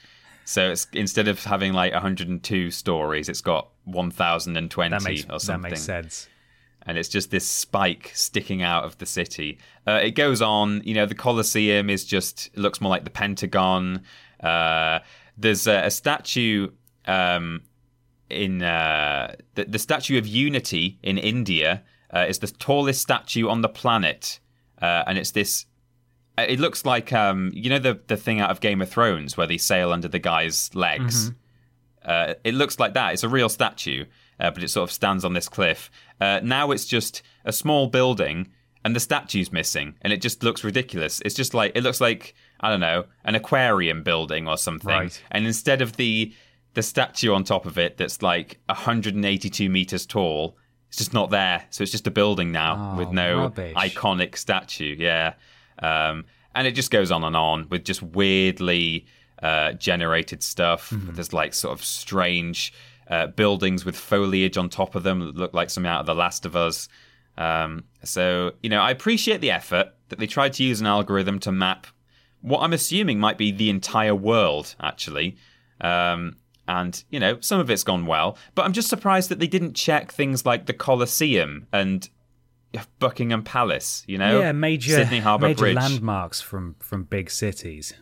So it's instead of having like 102 stories, it's got 1,020 That makes or that something makes sense. and it's just this spike sticking out of the city. Uh, it goes on, you know, the Colosseum is just it looks more like the Pentagon. Uh, there's a, a statue um, in uh, the, the Statue of Unity in India uh, is the tallest statue on the planet, uh, and it's this. It looks like um, you know the the thing out of Game of Thrones where they sail under the guy's legs. Uh, it looks like that. It's a real statue, uh, but it sort of stands on this cliff. Uh, now it's just a small building, and the statue's missing, and it just looks ridiculous. It's just like it looks like I don't know an aquarium building or something. Right. And instead of the the statue on top of it that's like 182 meters tall, it's just not there. So it's just a building now Oh, with no rubbish. iconic statue. Yeah. Um, and it just goes on and on with just weirdly uh, generated stuff. Mm-hmm. There's like sort of strange uh, buildings with foliage on top of them that look like something out of The Last of Us. Um, so, you know, I appreciate the effort that they tried to use an algorithm to map what I'm assuming might be the entire world, actually. Um, and, you know, some of it's gone well. But I'm just surprised that they didn't check things like the Colosseum and Buckingham Palace, you know? yeah, major Sydney Harbour major Bridge. landmarks from from big cities.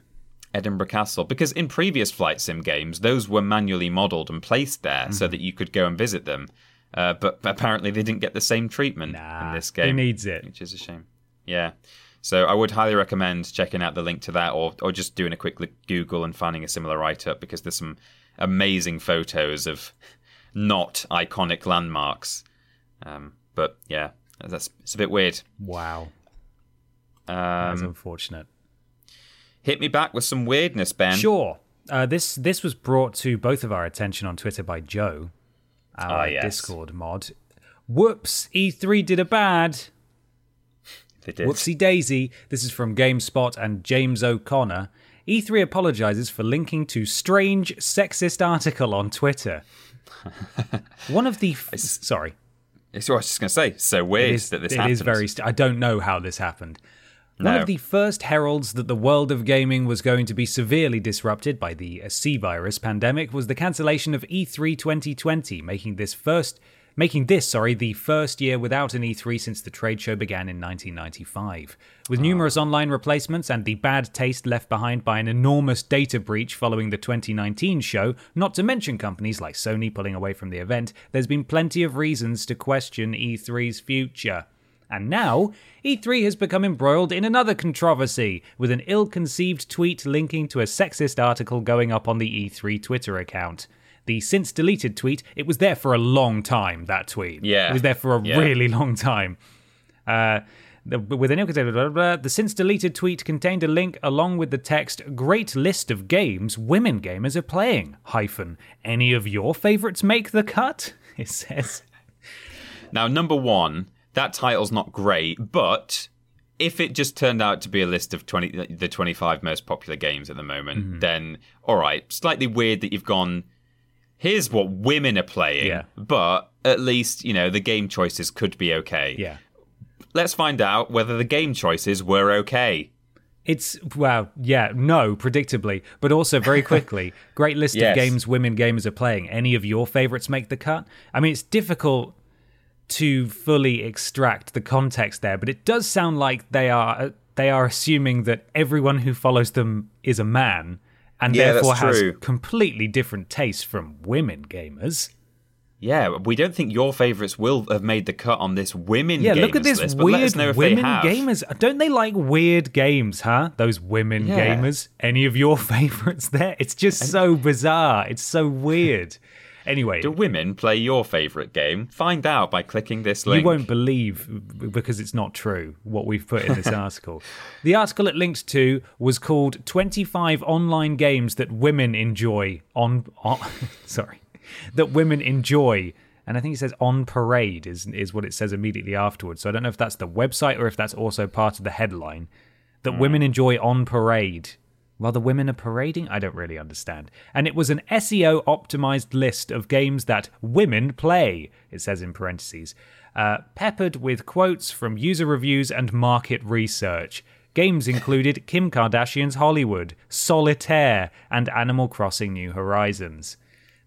Edinburgh Castle because in previous flight sim games those were manually modelled and placed there so that you could go and visit them. Uh, but apparently they didn't get the same treatment Nah, in this game. who needs it? Which is a shame. Yeah. So I would highly recommend checking out the link to that, or or just doing a quick Google and finding a similar write up because there's some amazing photos of not iconic landmarks. Um, but yeah, that's it's a bit weird. Wow, that's Um, unfortunate. hit me back with some weirdness, Ben. Sure. Uh, this this was brought to both of our attention on Twitter by Joe, our Ah, yes. Discord mod. Whoops! E3 did a bad. They did. Whoopsie daisy. This is from GameSpot and James O'Connor. E3 apologizes for linking to strange sexist article on Twitter. One of the f- sorry, It's what I was just going to say. So weird is, that this it happened. is very. St- I don't know how this happened. One No. of the first heralds that the world of gaming was going to be severely disrupted by the uh, C virus pandemic was the cancellation of E E3 2020, making this first making this, sorry, the first year without an E3 since the trade show began in 1995. With numerous ah. online replacements and the bad taste left behind by an enormous data breach following the 2019 show, not to mention companies like Sony pulling away from the event, there's been plenty of reasons to question E3's future. And now, E3 has become embroiled in another controversy, with an ill conceived tweet linking to a sexist article going up on the E3 Twitter account. The since deleted tweet, it was there for a long time, that tweet. Yeah. It was there for a Yeah. really long time. Uh, the, with an ill blah, blah, blah, the since deleted tweet contained a link along with the text great list of games women gamers are playing hyphen any of your favorites make the cut it says Now, number one, that title's not great, but if it just turned out to be a list of 20, the 25 most popular games at the moment, Mm-hmm. then all right, slightly weird that you've gone. Here's what women are playing, Yeah. but at least you know the game choices could be okay. yeah Let's find out whether the game choices were okay. It's well, yeah, no, predictably, but also very quickly. Great list Yes. of games women gamers are playing. Any of your favorites make the cut? I mean, it's difficult to fully extract the context there, but it does sound like they are they are assuming that everyone who follows them is a man and Yeah, therefore has completely different tastes from women gamers. Yeah, we don't think your favorites will have made the cut on this women. Yeah, look at this list, but let us weird women gamers. Don't they like weird games, huh? Those women Yeah. gamers. Any of your favorites there? It's just so bizarre. It's so weird. Anyway, Do women play your favorite game? Find out by clicking this link. you won't believe because it's not true what we've put in this article. The article it linked to was called 25 online games that women enjoy on, on sorry, that women enjoy. And I think it says on parade is is what it says immediately afterwards. So I don't know if that's the website or if that's also part of the headline that hmm. women enjoy on parade. While the women are parading, I don't really understand. And it was an SEO optimized list of games that women play, it says in parentheses, uh, peppered with quotes from user reviews and market research. Games included Kim Kardashian's Hollywood, Solitaire, and Animal Crossing New Horizons.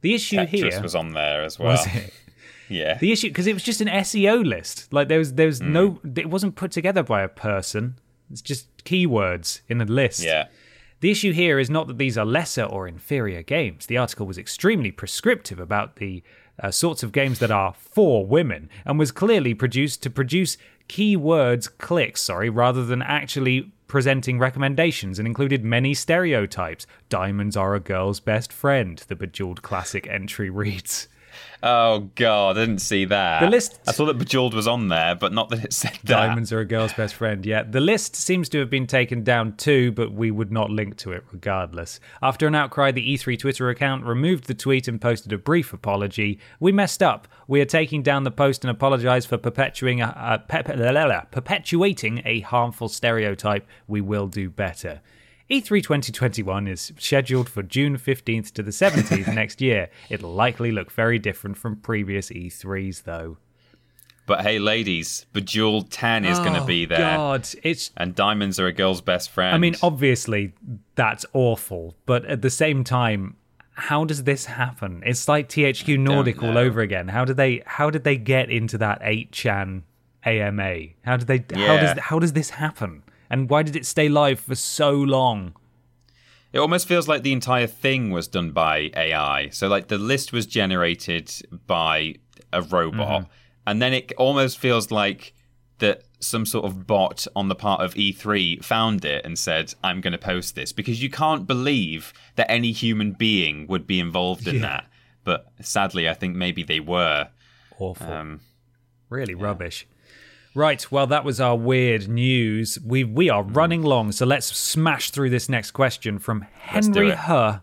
The issue Tetris here was on there as well. was it? Yeah. The issue because it was just an SEO list. Like there was there was Hmm. no it wasn't put together by a person. It's just keywords in a list. yeah. The issue here is not that these are lesser or inferior games. The article was extremely prescriptive about the uh, sorts of games that are for women and was clearly produced to produce keywords clicks, sorry, rather than actually presenting recommendations and included many stereotypes. Diamonds are a girl's best friend, the Bejeweled Classic entry reads. Oh god, I didn't see that. The list- I saw that Bejeweled was on there, but not that it said that. Diamonds are a girl's best friend. Yeah, the list seems to have been taken down too, but we would not link to it regardless. After an outcry, the E3 Twitter account removed the tweet and posted a brief apology. We messed up. We are taking down the post and apologize for perpetuating a, pe- perpetuating a harmful stereotype. We will do better. E E3 2021 is scheduled for June 15th to the 17th next year. It'll likely look very different from previous E3s, though. But hey, ladies, Bejeweled 10 is going to Oh, be there. God, it's And diamonds are a girl's best friend. I mean, obviously, that's awful, but at the same time, how does this happen? It's like THQ Nordic all over again. How did they? How did they get into that eight chan AMA? How did they? Yeah. How does how does this happen? And why did it stay live for so long? It almost feels like the entire thing was done by AI. So, like, the list was generated by a robot, Mm-hmm. and then it almost feels like that some sort of bot on the part of E3 found it and said, I'm going to post this because you can't believe that any human being would be involved in Yeah. that. But sadly, I think maybe they were. Awful. Um, Really rubbish. Right, well, that was our weird news. We we are running long, so let's smash through this next question from Henry. Her.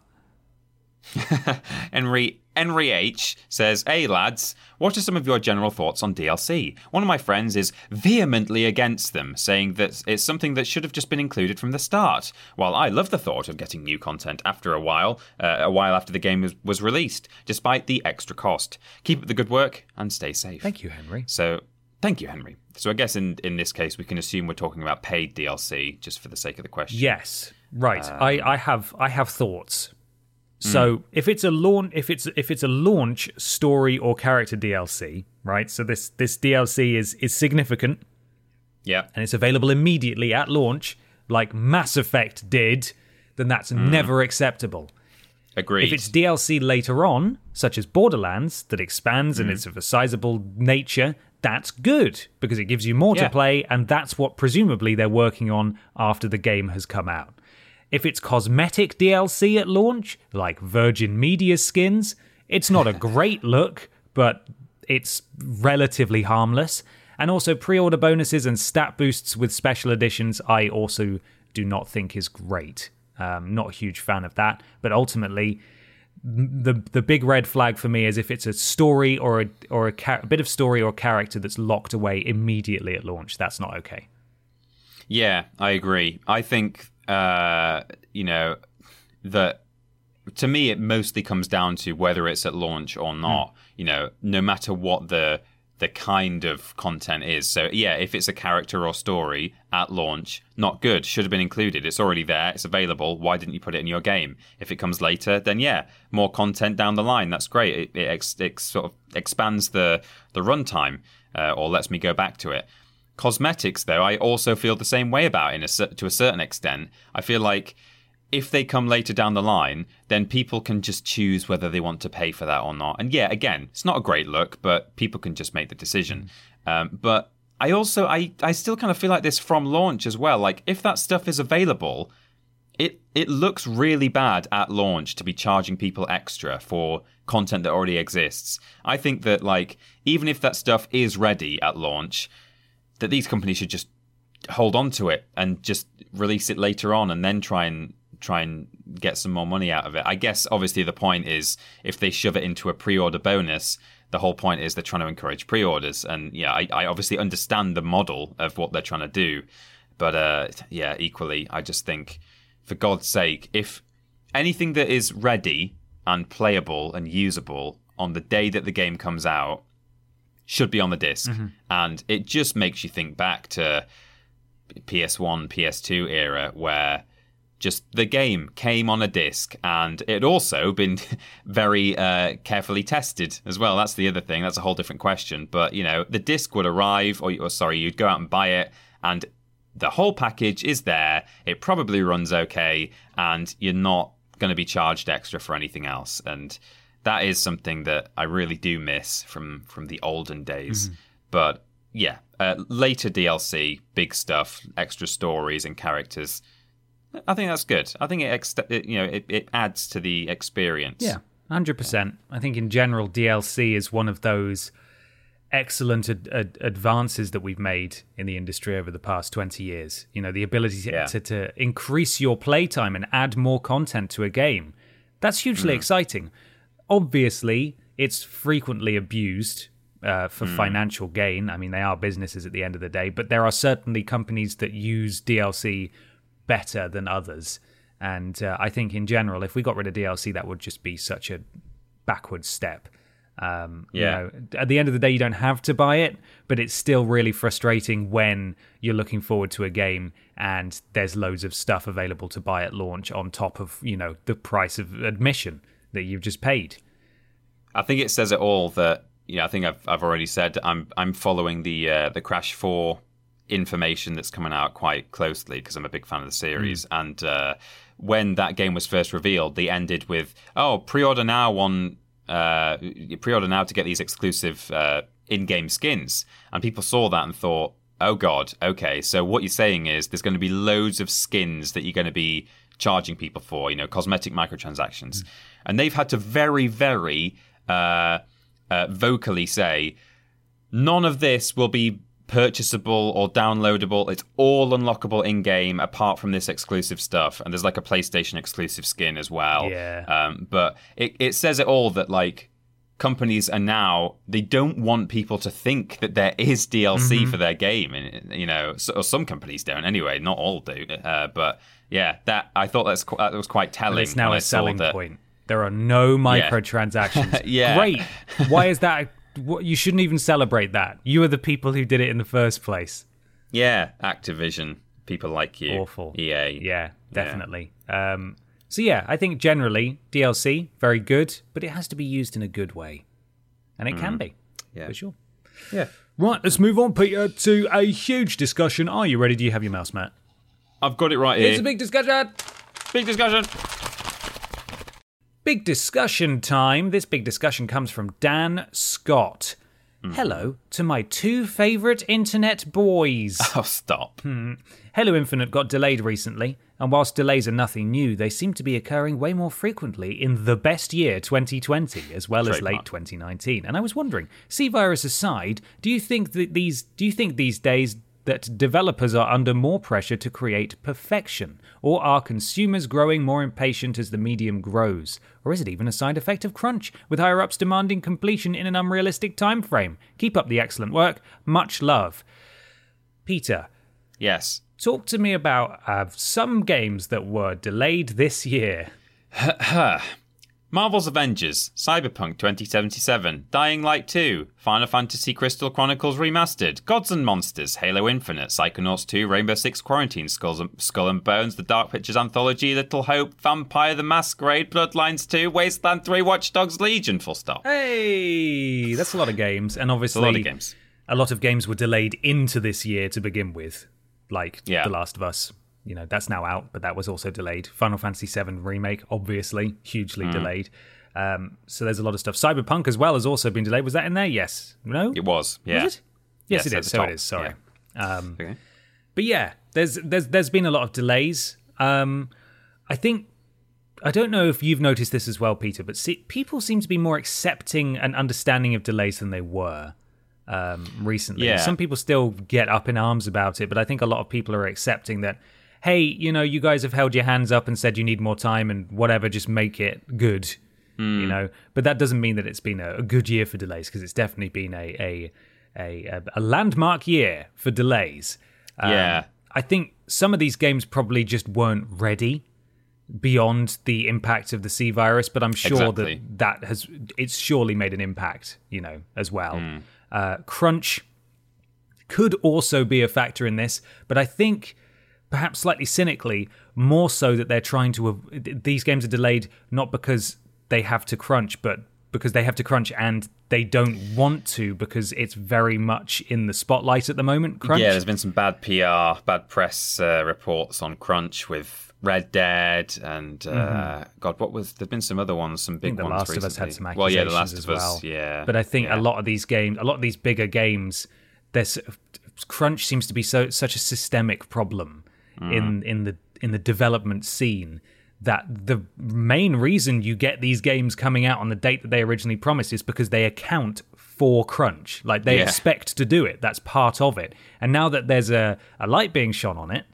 Henry Henry H says, "Hey lads, what are some of your general thoughts on DLC? One of my friends is vehemently against them, saying that it's something that should have just been included from the start. While I love the thought of getting new content after a while, uh, a while after the game was, was released, despite the extra cost. Keep up the good work and stay safe." Thank you, Henry. So, thank you, Henry. So, I guess in in this case, we can assume we're talking about paid DLC, just for the sake of the question. Yes, right. Um, I, I have I have thoughts. Hmm. So if it's a launch, if it's if it's a launch story or character DLC, right? So this this DLC is is significant Yeah. and it's available immediately at launch, like Mass Effect did, then that's never acceptable. Agreed. If it's DLC later on, such as Borderlands, that expands Mm-hmm. and it's of a sizable nature, that's good because it gives you more Yeah. to play, and that's what presumably they're working on after the game has come out. If it's cosmetic DLC at launch, like Virgin Media skins, it's not a great look, but it's relatively harmless. And also, pre order bonuses and stat boosts with special editions, I also do not think is great. Um, not a huge fan of that, but ultimately, the the big red flag for me is if it's a story or a or a, char- a bit of story or character that's locked away immediately at launch. That's not okay. Yeah, I agree. I think uh, you know that to me it mostly comes down to whether it's at launch or not. You know, no matter what the the kind of content is. So yeah, if it's a character or story at launch, not good. Should have been included. It's already there. It's available. Why didn't you put it in your game? If it comes later, then yeah, more content down the line. That's great. It, it, ex, it sort of expands the the runtime uh, or lets me go back to it. Cosmetics, though, I also feel the same way about in a, to a certain extent. I feel like if they come later down the line, then people can just choose whether they want to pay for that or not. And yeah, again, it's not a great look, but people can just make the decision. Um, but I also, I, I still kind of feel like this from launch as well. Like if that stuff is available, it it looks really bad at launch to be charging people extra for content that already exists. I think that like even if that stuff is ready at launch, that these companies should just hold on to it and just release it later on and then try and try and get some more money out of it. I guess obviously the point is if they shove it into a pre-order bonus, the whole point is they're trying to encourage pre-orders. And yeah, I, I obviously understand the model of what they're trying to do, but uh, yeah, equally, I just think for God's sake, if anything that is ready and playable and usable on the day that the game comes out should be on the disk and it just makes you think back to PS1, PS2 era where just the game came on a disc and it had also been very uh, carefully tested as well. That's the other thing. That's a whole different question. But, you know, the disc would arrive, or, or sorry, you'd go out and buy it and the whole package is there. It probably runs okay and you're not going to be charged extra for anything else. And that is something that I really do miss from, from the olden days. But yeah, uh, later DLC, big stuff, extra stories and characters. I think that's good. I think it, ex- it you know it, it adds to the experience. Yeah, hundred percent. I think in general, DLC is one of those excellent ad- ad- advances that we've made in the industry over the past twenty years. You know, the ability to, Yeah. to, to increase your playtime and add more content to a game. That's hugely exciting. Obviously, it's frequently abused uh, for financial gain. I mean, they are businesses at the end of the day, but there are certainly companies that use DLC better than others. And uh, I think in general, if we got rid of DLC, that would just be such a backward step. Um, you Yeah. know, at the end of the day, you don't have to buy it, but it's still really frustrating when you're looking forward to a game and there's loads of stuff available to buy at launch on top of you know the price of admission that you've just paid. I think it says it all that you know. I think I've I've already said I'm I'm following the uh, the Crash Four information that's coming out quite closely because I'm a big fan of the series. And uh, when that game was first revealed, they ended with oh pre-order now on uh, pre-order now to get these exclusive uh, in-game skins, and people saw that and thought. oh god, okay. So what you're saying is there's going to be loads of skins that you're going to be charging people for, you know, cosmetic microtransactions, and they've had to very, very uh, uh, vocally say none of this will be purchasable or downloadable. It's all unlockable in game apart from this exclusive stuff. And there's like a PlayStation exclusive skin as well. Yeah. Um, but it, it says it all that like companies are now they don't want people to think that there is DLC Mm-hmm. for their game, and you know, so, or some companies don't anyway. Not all do. Uh, but yeah, that I thought that's that was quite telling. And it's now a I a saw selling that- point. There are no microtransactions. Yeah. Great. Why is that? What- You shouldn't even celebrate that. You are the people who did it in the first place. Yeah, Activision, people like you, Awful. EA. Yeah, definitely. Um, so yeah, I think generally DLC very good, but it has to be used in a good way, and it can be. Yeah. for sure. yeah. Right, let's move on, Peter, to a huge discussion. Are you ready? Do you have your mouse, Matt? I've got it right here. It's a big discussion. big discussion. Big discussion time. This big discussion comes from Dan Scott. Hmm. Hello to my two favourite internet boys. Oh, stop. Hmm. Halo Infinite got delayed recently, and whilst delays are nothing new, they seem to be occurring way more frequently in the best year 2020 as well as late Trademark. 2019. And I was wondering, C virus aside, do you think that these do you think these days that developers are under more pressure to create perfection, or are consumers growing more impatient as the medium grows, or is it even a side effect of crunch, with higher ups demanding completion in an unrealistic time frame? Keep up the excellent work. Much love, Peter Yes. talk to me about uh, some games that were delayed this year. Marvel's Avengers, Cyberpunk 2077, Dying Light 2, Final Fantasy Crystal Chronicles Remastered, Gods and Monsters, Halo Infinite, Psychonauts 2, Rainbow Six Quarantine, Skulls and, Skull and Bones, The Dark Pictures Anthology, Little Hope, Vampire the Masquerade, Bloodlines 2, Wasteland 3, Watch Dogs Legion, full stop. Hey, that's a lot of games, and obviously a lot of games. a lot of games were delayed into this year to begin with, like Yeah. The Last of Us. You know that's now out, but that was also delayed. Final Fantasy VII remake, obviously, hugely Mm. delayed. Um, so there's a lot of stuff. Cyberpunk as well has also been delayed. Was that in there? Yes. No. It was, yeah. Was it? Yes, Yes, it is. So top, it is. Sorry. Um, Okay. But yeah, there's there's there's been a lot of delays. Um, I think I don't know if you've noticed this as well, Peter, but see, people seem to be more accepting and understanding of delays than they were um, recently. Yeah. Some people still get up in arms about it, but I think a lot of people are accepting that. Hey, you know, you guys have held your hands up and said you need more time and whatever, just make it good. You know, but that doesn't mean that it's been a, a good year for delays because it's definitely been a a, a a landmark year for delays. Um, Yeah. I think some of these games probably just weren't ready beyond the impact of the C virus, but I'm sure Exactly. that that has it's surely made an impact, you know, as well. Hmm. Uh, crunch could also be a factor in this, but I think perhaps slightly cynically, more so that they're trying to these games are delayed not because they have to crunch, but because they have to crunch and they don't want to because it's very much in the spotlight at the moment. Crunch. Yeah, there's been some bad PR, bad press uh, reports on Crunch with Red Dead and uh, God, what was? There've been some other ones, some Mm-hmm. Big The ones Last of Us had recently. some Well, yeah, The Last as of Us, well. yeah. But I think yeah. a lot of these games, a lot of these bigger games, there's crunch seems to be so such a systemic problem Mm. in in the in the development scene that the main reason you get these games coming out on the date that they originally promised is because they account for crunch. Like they Yeah. expect to do it. That's part of it. And now that there's a, a light being shone on it,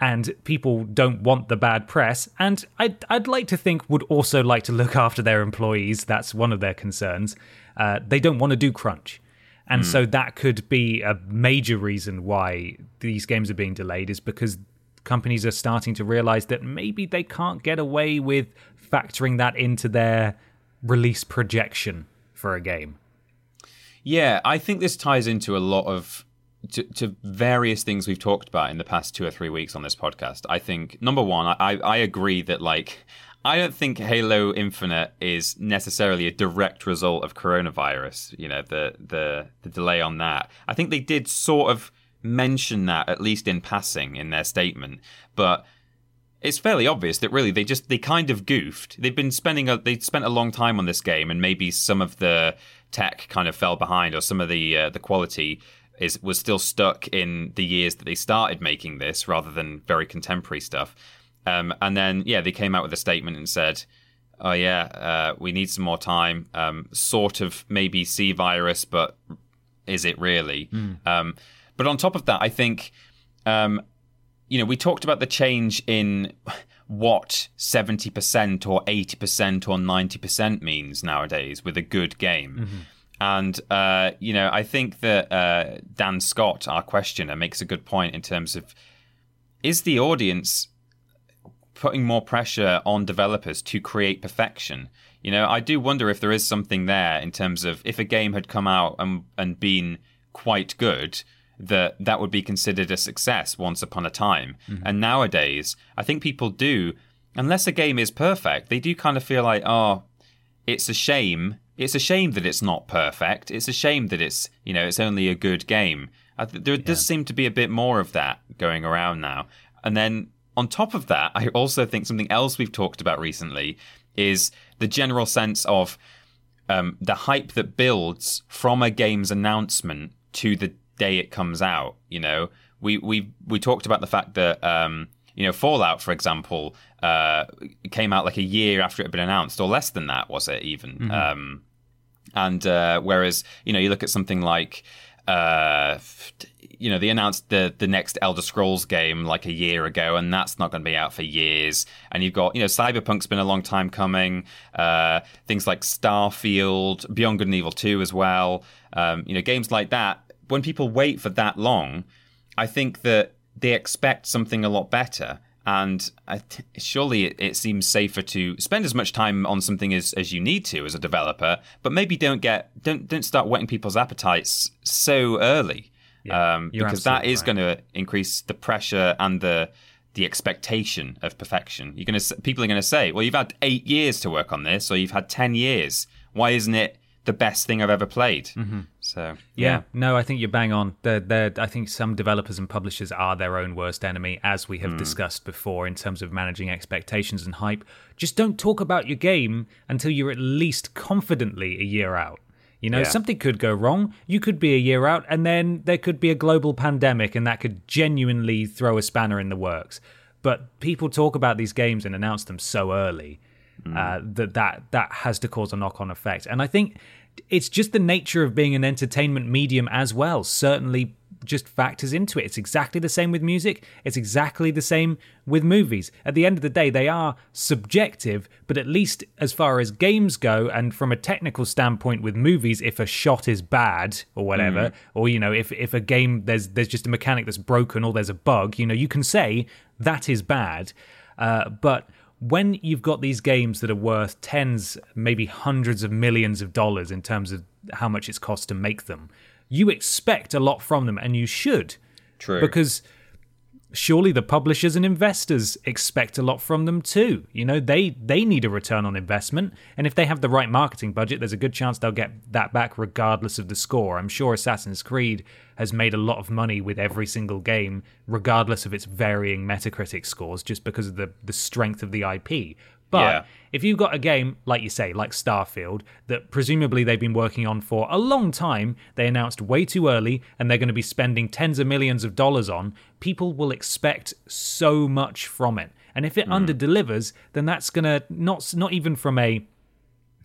and people don't want the bad press and I'd, I'd like to think would also like to look after their employees that's one of their concerns uh, they don't want to do crunch and so that could be a major reason why these games are being delayed is because companies are starting to realize that maybe they can't get away with factoring that into their release projection for a game Yeah, I think this ties into a lot of to, to various things we've talked about in the past two or three weeks on this podcast. I think number one, I, I agree that like I don't think Halo Infinite is necessarily a direct result of coronavirus. You know, the the the delay on that. I think they did sort of mention that at least in passing in their statement, but it's fairly obvious that really they just they kind of goofed. They've been spending a they spent a long time on this game, and maybe some of the tech kind of fell behind, or some of the uh, the quality is was still stuck in the years that they started making this rather than very contemporary stuff. Um, and then yeah, they came out with a statement and said, "Oh yeah, uh, we need some more time. Um, sort of maybe C virus, but is it really?" Um, but on top of that, I think um, you know, we talked about the change in what 70% or 80% or 90% means nowadays with a good game. And, uh, you know, I think that uh, Dan Scott, our questioner, makes a good point in terms of is the audience putting more pressure on developers to create perfection? You know, I do wonder if there is something there in terms of if a game had come out and, and been quite good, that that would be considered a success once upon a time. And nowadays, I think people do, unless a game is perfect, they do kind of feel like, oh, it's a shame. It's a shame that it's not perfect. It's a shame that it's you know it's only a good game. There does seem to be a bit more of that going around now. And then on top of that, I also think something else we've talked about recently is the general sense of um, the hype that builds from a game's announcement to the day it comes out. You know, we we we talked about the fact that um, you know Fallout, for example, uh, came out like a year after it had been announced, or less than that, was it even? Um, and uh, whereas you know you look at something like uh, you know they announced the the next Elder Scrolls game like a year ago, and that's not going to be out for years. And you've got you know Cyberpunk's been a long time coming. Uh, things like Starfield, Beyond Good and Evil Two as well. Um, you know games like that. When people wait for that long, I think that they expect something a lot better. And I t- surely it, it seems safer to spend as much time on something as, as you need to as a developer, but maybe don't get don't don't start whetting people's appetites so early, Yeah, um, because that is right. going to increase the pressure and the the expectation of perfection. You're going to people are going to say, "Well, you've had eight years to work on this, or you've had ten years. Why isn't it the best thing I've ever played?" So Yeah, no, I think you're bang on. They're, they're, I think some developers and publishers are their own worst enemy, as we have discussed before in terms of managing expectations and hype. Just don't talk about your game until you're at least confidently a year out. You know, Yeah. something could go wrong. You could be a year out, and then there could be a global pandemic, and that could genuinely throw a spanner in the works. But people talk about these games and announce them so early uh, that that that has to cause a knock-on effect. And I think it's just the nature of being an entertainment medium as well. Certainly, just factors into it. It's exactly the same with music. It's exactly the same with movies. At the end of the day, they are subjective, but at least as far as games go, and from a technical standpoint with movies, if a shot is bad or whatever, or you know, if if a game there's there's just a mechanic that's broken or there's a bug, you know, you can say that is bad. Uh, but when you've got these games that are worth tens, maybe hundreds of millions of dollars in terms of how much it's cost to make them, you expect a lot from them, and you should. True. Because surely the publishers and investors expect a lot from them too. You know, they they need a return on investment, and if they have the right marketing budget, there's a good chance they'll get that back regardless of the score. I'm sure Assassin's Creed has made a lot of money with every single game, regardless of its varying Metacritic scores, just because of the the strength of the IP. But Yeah. if you've got a game, like you say, like Starfield, that presumably they've been working on for a long time, they announced way too early, and they're going to be spending tens of millions of dollars on, people will expect so much from it. And if it hmm. under delivers, then that's going to not not even from a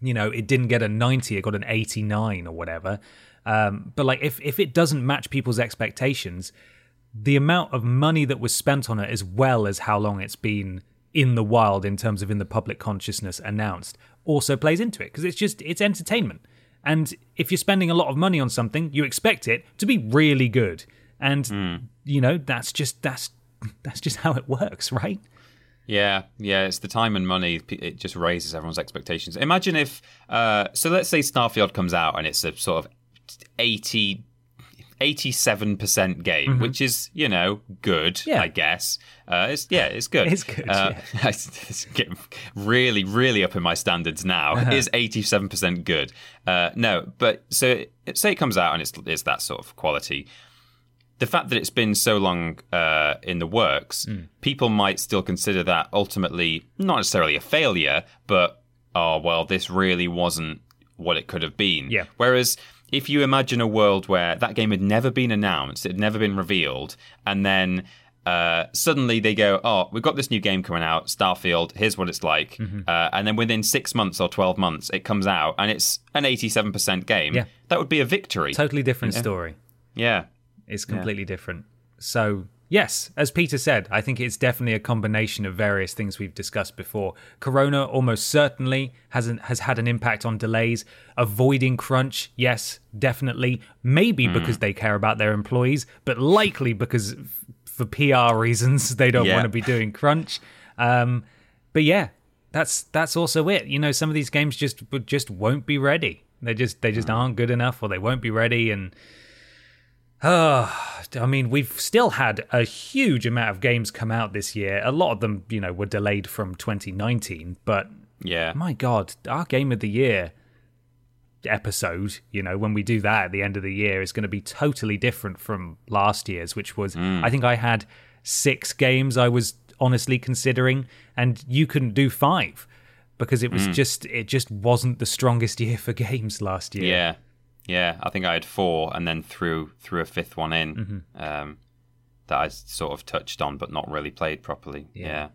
you know, it didn't get a 90, it got an 89 or whatever. Um, but like if if it doesn't match people's expectations, the amount of money that was spent on it as well as how long it's been in the wild in terms of in the public consciousness announced also plays into it because it's just it's entertainment. And if you're spending a lot of money on something, you expect it to be really good. And you know, that's just that's that's just how it works, right? Yeah, yeah, it's the time and money. It just raises everyone's expectations. Imagine if, uh, so let's say Starfield comes out and it's a sort of 80, 87% game, which is, you know, good, Mm-hmm. Yeah. I guess. Uh, it's, yeah, it's good. It's good, Uh, it's getting really, really up in my standards now. Uh-huh. Is 87% good? Uh, no, but so say it comes out and it's, it's that sort of quality the fact that it's been so long uh, in the works, people might still consider that ultimately not necessarily a failure, but oh well, this really wasn't what it could have been. Yeah. Whereas if you imagine a world where that game had never been announced, it had never been revealed, and then uh, suddenly they go, "Oh, we've got this new game coming out, Starfield. Here's what it's like," Mm-hmm. uh, and then within six months or twelve months, it comes out and it's an eighty-seven percent game. Yeah. That would be a victory. Totally different story. yeah. It's completely different. So, yes, as Peter said, I think it's definitely a combination of various things we've discussed before. Corona almost certainly hasn't has had an impact on delays. Avoiding crunch, yes, definitely. Maybe because they care about their employees, but likely because f- for PR reasons they don't Yeah. want to be doing crunch. Um, but yeah, that's that's also it. You know, some of these games just just won't be ready. They just they just aren't good enough, or they won't be ready, and uh, I mean, we've still had a huge amount of games come out this year. A lot of them, you know, were delayed from 2019, but Yeah. my God, our game of the year episode, you know, when we do that at the end of the year, is going to be totally different from last year's, which was, I think I had six games I was honestly considering, and you couldn't do five because it was just, it just wasn't the strongest year for games last year. Yeah, yeah. I think I had four, and then threw threw a fifth one in Mm-hmm. um, that I sort of touched on, but not really played properly. Yeah,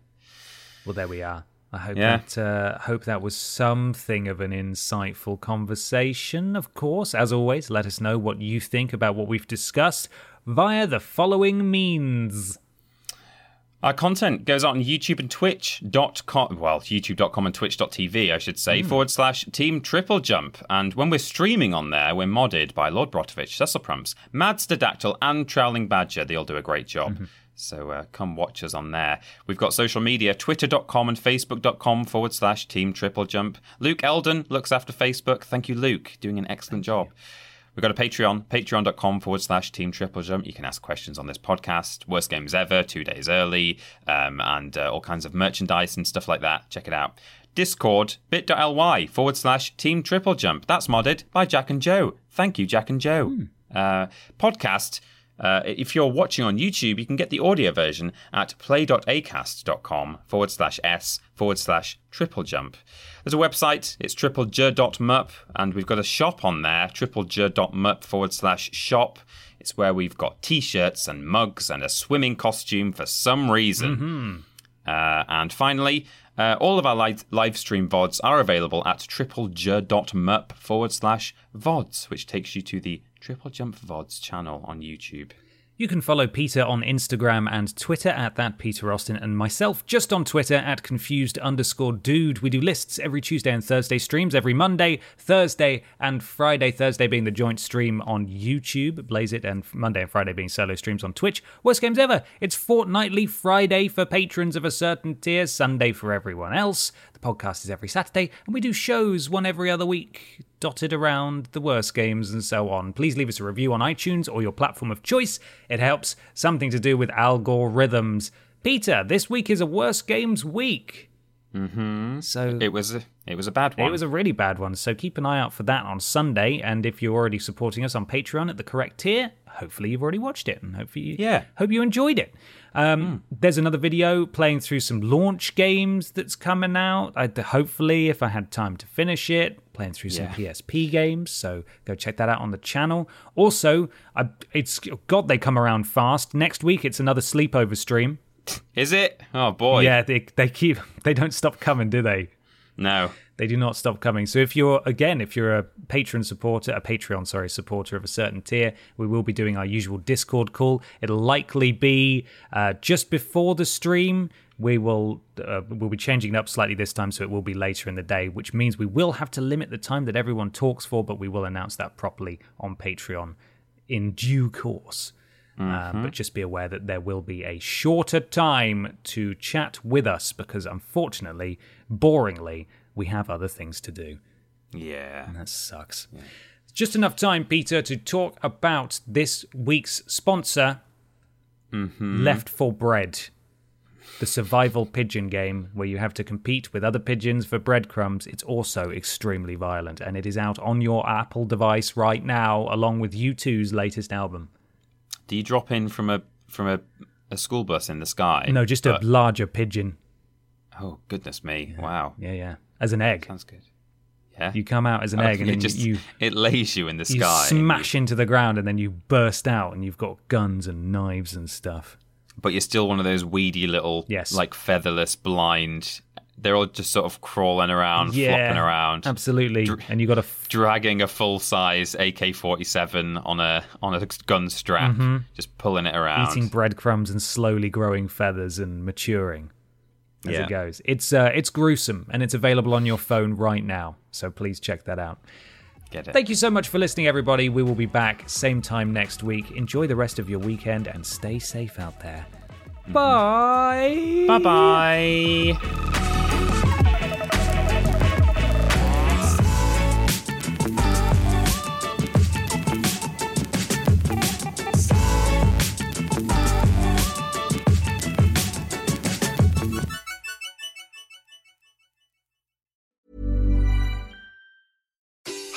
Well, there we are. I hope Yeah. that uh, hope that was something of an insightful conversation. Of course, as always, let us know what you think about what we've discussed via the following means. Our content goes out on YouTube and Twitch.com. Well, YouTube.com and Twitch.tv, I should say, forward slash Team Triple Jump. And when we're streaming on there, we're modded by Lord Brotovich, Cecil Prumps, Mads the Dactyl, and Trowling Badger. They all do a great job. So uh, come watch us on there. We've got social media, twitter.com and facebook.com forward slash Team Triple Jump. Luke Eldon looks after Facebook. Thank you, Luke. Doing an excellent job. We've got a Patreon, patreon.com forward slash team triple jump. You can ask questions on this podcast, worst games ever, two days early, um, and uh, all kinds of merchandise and stuff like that. Check it out. Discord, bit.ly forward slash team triple jump. That's modded by Jack and Joe. Thank you, Jack and Joe. Uh, podcast. Uh, if you're watching on YouTube, you can get the audio version at play.acast.com forward slash s forward slash triple jump. There's a website, it's triplej.mup, and we've got a shop on there, triplej.mup forward slash shop. It's where we've got t shirts and mugs and a swimming costume for some reason. Uh, and finally, uh, all of our live, live stream VODs are available at triplej.mup forward slash VODs, which takes you to the Triple Jump VODs channel on YouTube. You can follow Peter on Instagram and Twitter at that Peter Austin, and myself just on Twitter at confused underscore dude. We do lists every Tuesday and Thursday, streams every Monday, Thursday, and Friday. Thursday being the joint stream on YouTube, Blaze It, and Monday and Friday being solo streams on Twitch. Worst games ever. It's fortnightly Friday for patrons of a certain tier, Sunday for everyone else. Podcast is every Saturday, and we do shows one every other week dotted around the worst games and so on. Please leave us a review on iTunes or your platform of choice. It helps. Something to do with algorithms. Peter, this week is a worst games week. Mm-hmm. So It was a, it was a bad one. it was a really bad one, so keep an eye out for that on Sunday. And if you're already supporting us on Patreon at the correct tier, hopefully you've already watched it, and hopefully you, Yeah. hope you enjoyed it. Um, There's another video playing through some launch games that's coming out. I, hopefully, if I had time to finish it, playing through some Yeah. PSP games. So go check that out on the channel. Also, I, it's God they come around fast. Next week it's another sleepover stream. Is it? Oh boy. Yeah, they they keep they don't stop coming, do they? No. They do not stop coming. So if you're again, if you're a patron supporter, a Patreon, sorry, supporter of a certain tier, we will be doing our usual Discord call. It'll likely be uh, just before the stream. We will uh, we'll be changing it up slightly this time, so it will be later in the day, which means we will have to limit the time that everyone talks for, but we will announce that properly on Patreon in due course. Um, but just be aware that there will be a shorter time to chat with us because, unfortunately, boringly, we have other things to do. Yeah. And that sucks. Just enough time, Peter, to talk about this week's sponsor, Left for Bread, the survival pigeon game where you have to compete with other pigeons for breadcrumbs. It's also extremely violent, and it is out on your Apple device right now, along with U2's latest album. Do you drop in from a from a, a school bus in the sky? No, just a larger pigeon. Oh goodness me! Wow. Yeah, yeah. As an egg. Sounds good. Yeah. You come out as an Oh, egg and it then just you it lays you in the sky. you sky. smash into the ground and then you burst out and you've got guns and knives and stuff. but you're still one of those weedy little, Yes. like featherless, blind. They're all just sort of crawling around, yeah, flopping around, Absolutely. And you got to f- dragging a full size AK-47 on a on a gun strap, just pulling it around. Mm-hmm. eating breadcrumbs and slowly growing feathers and maturing as Yeah. it goes. It's uh, it's gruesome and it's available on your phone right now. So please check that out. Get it? Thank you so much for listening, everybody. We will be back same time next week. Enjoy the rest of your weekend and stay safe out there. Bye. Bye bye.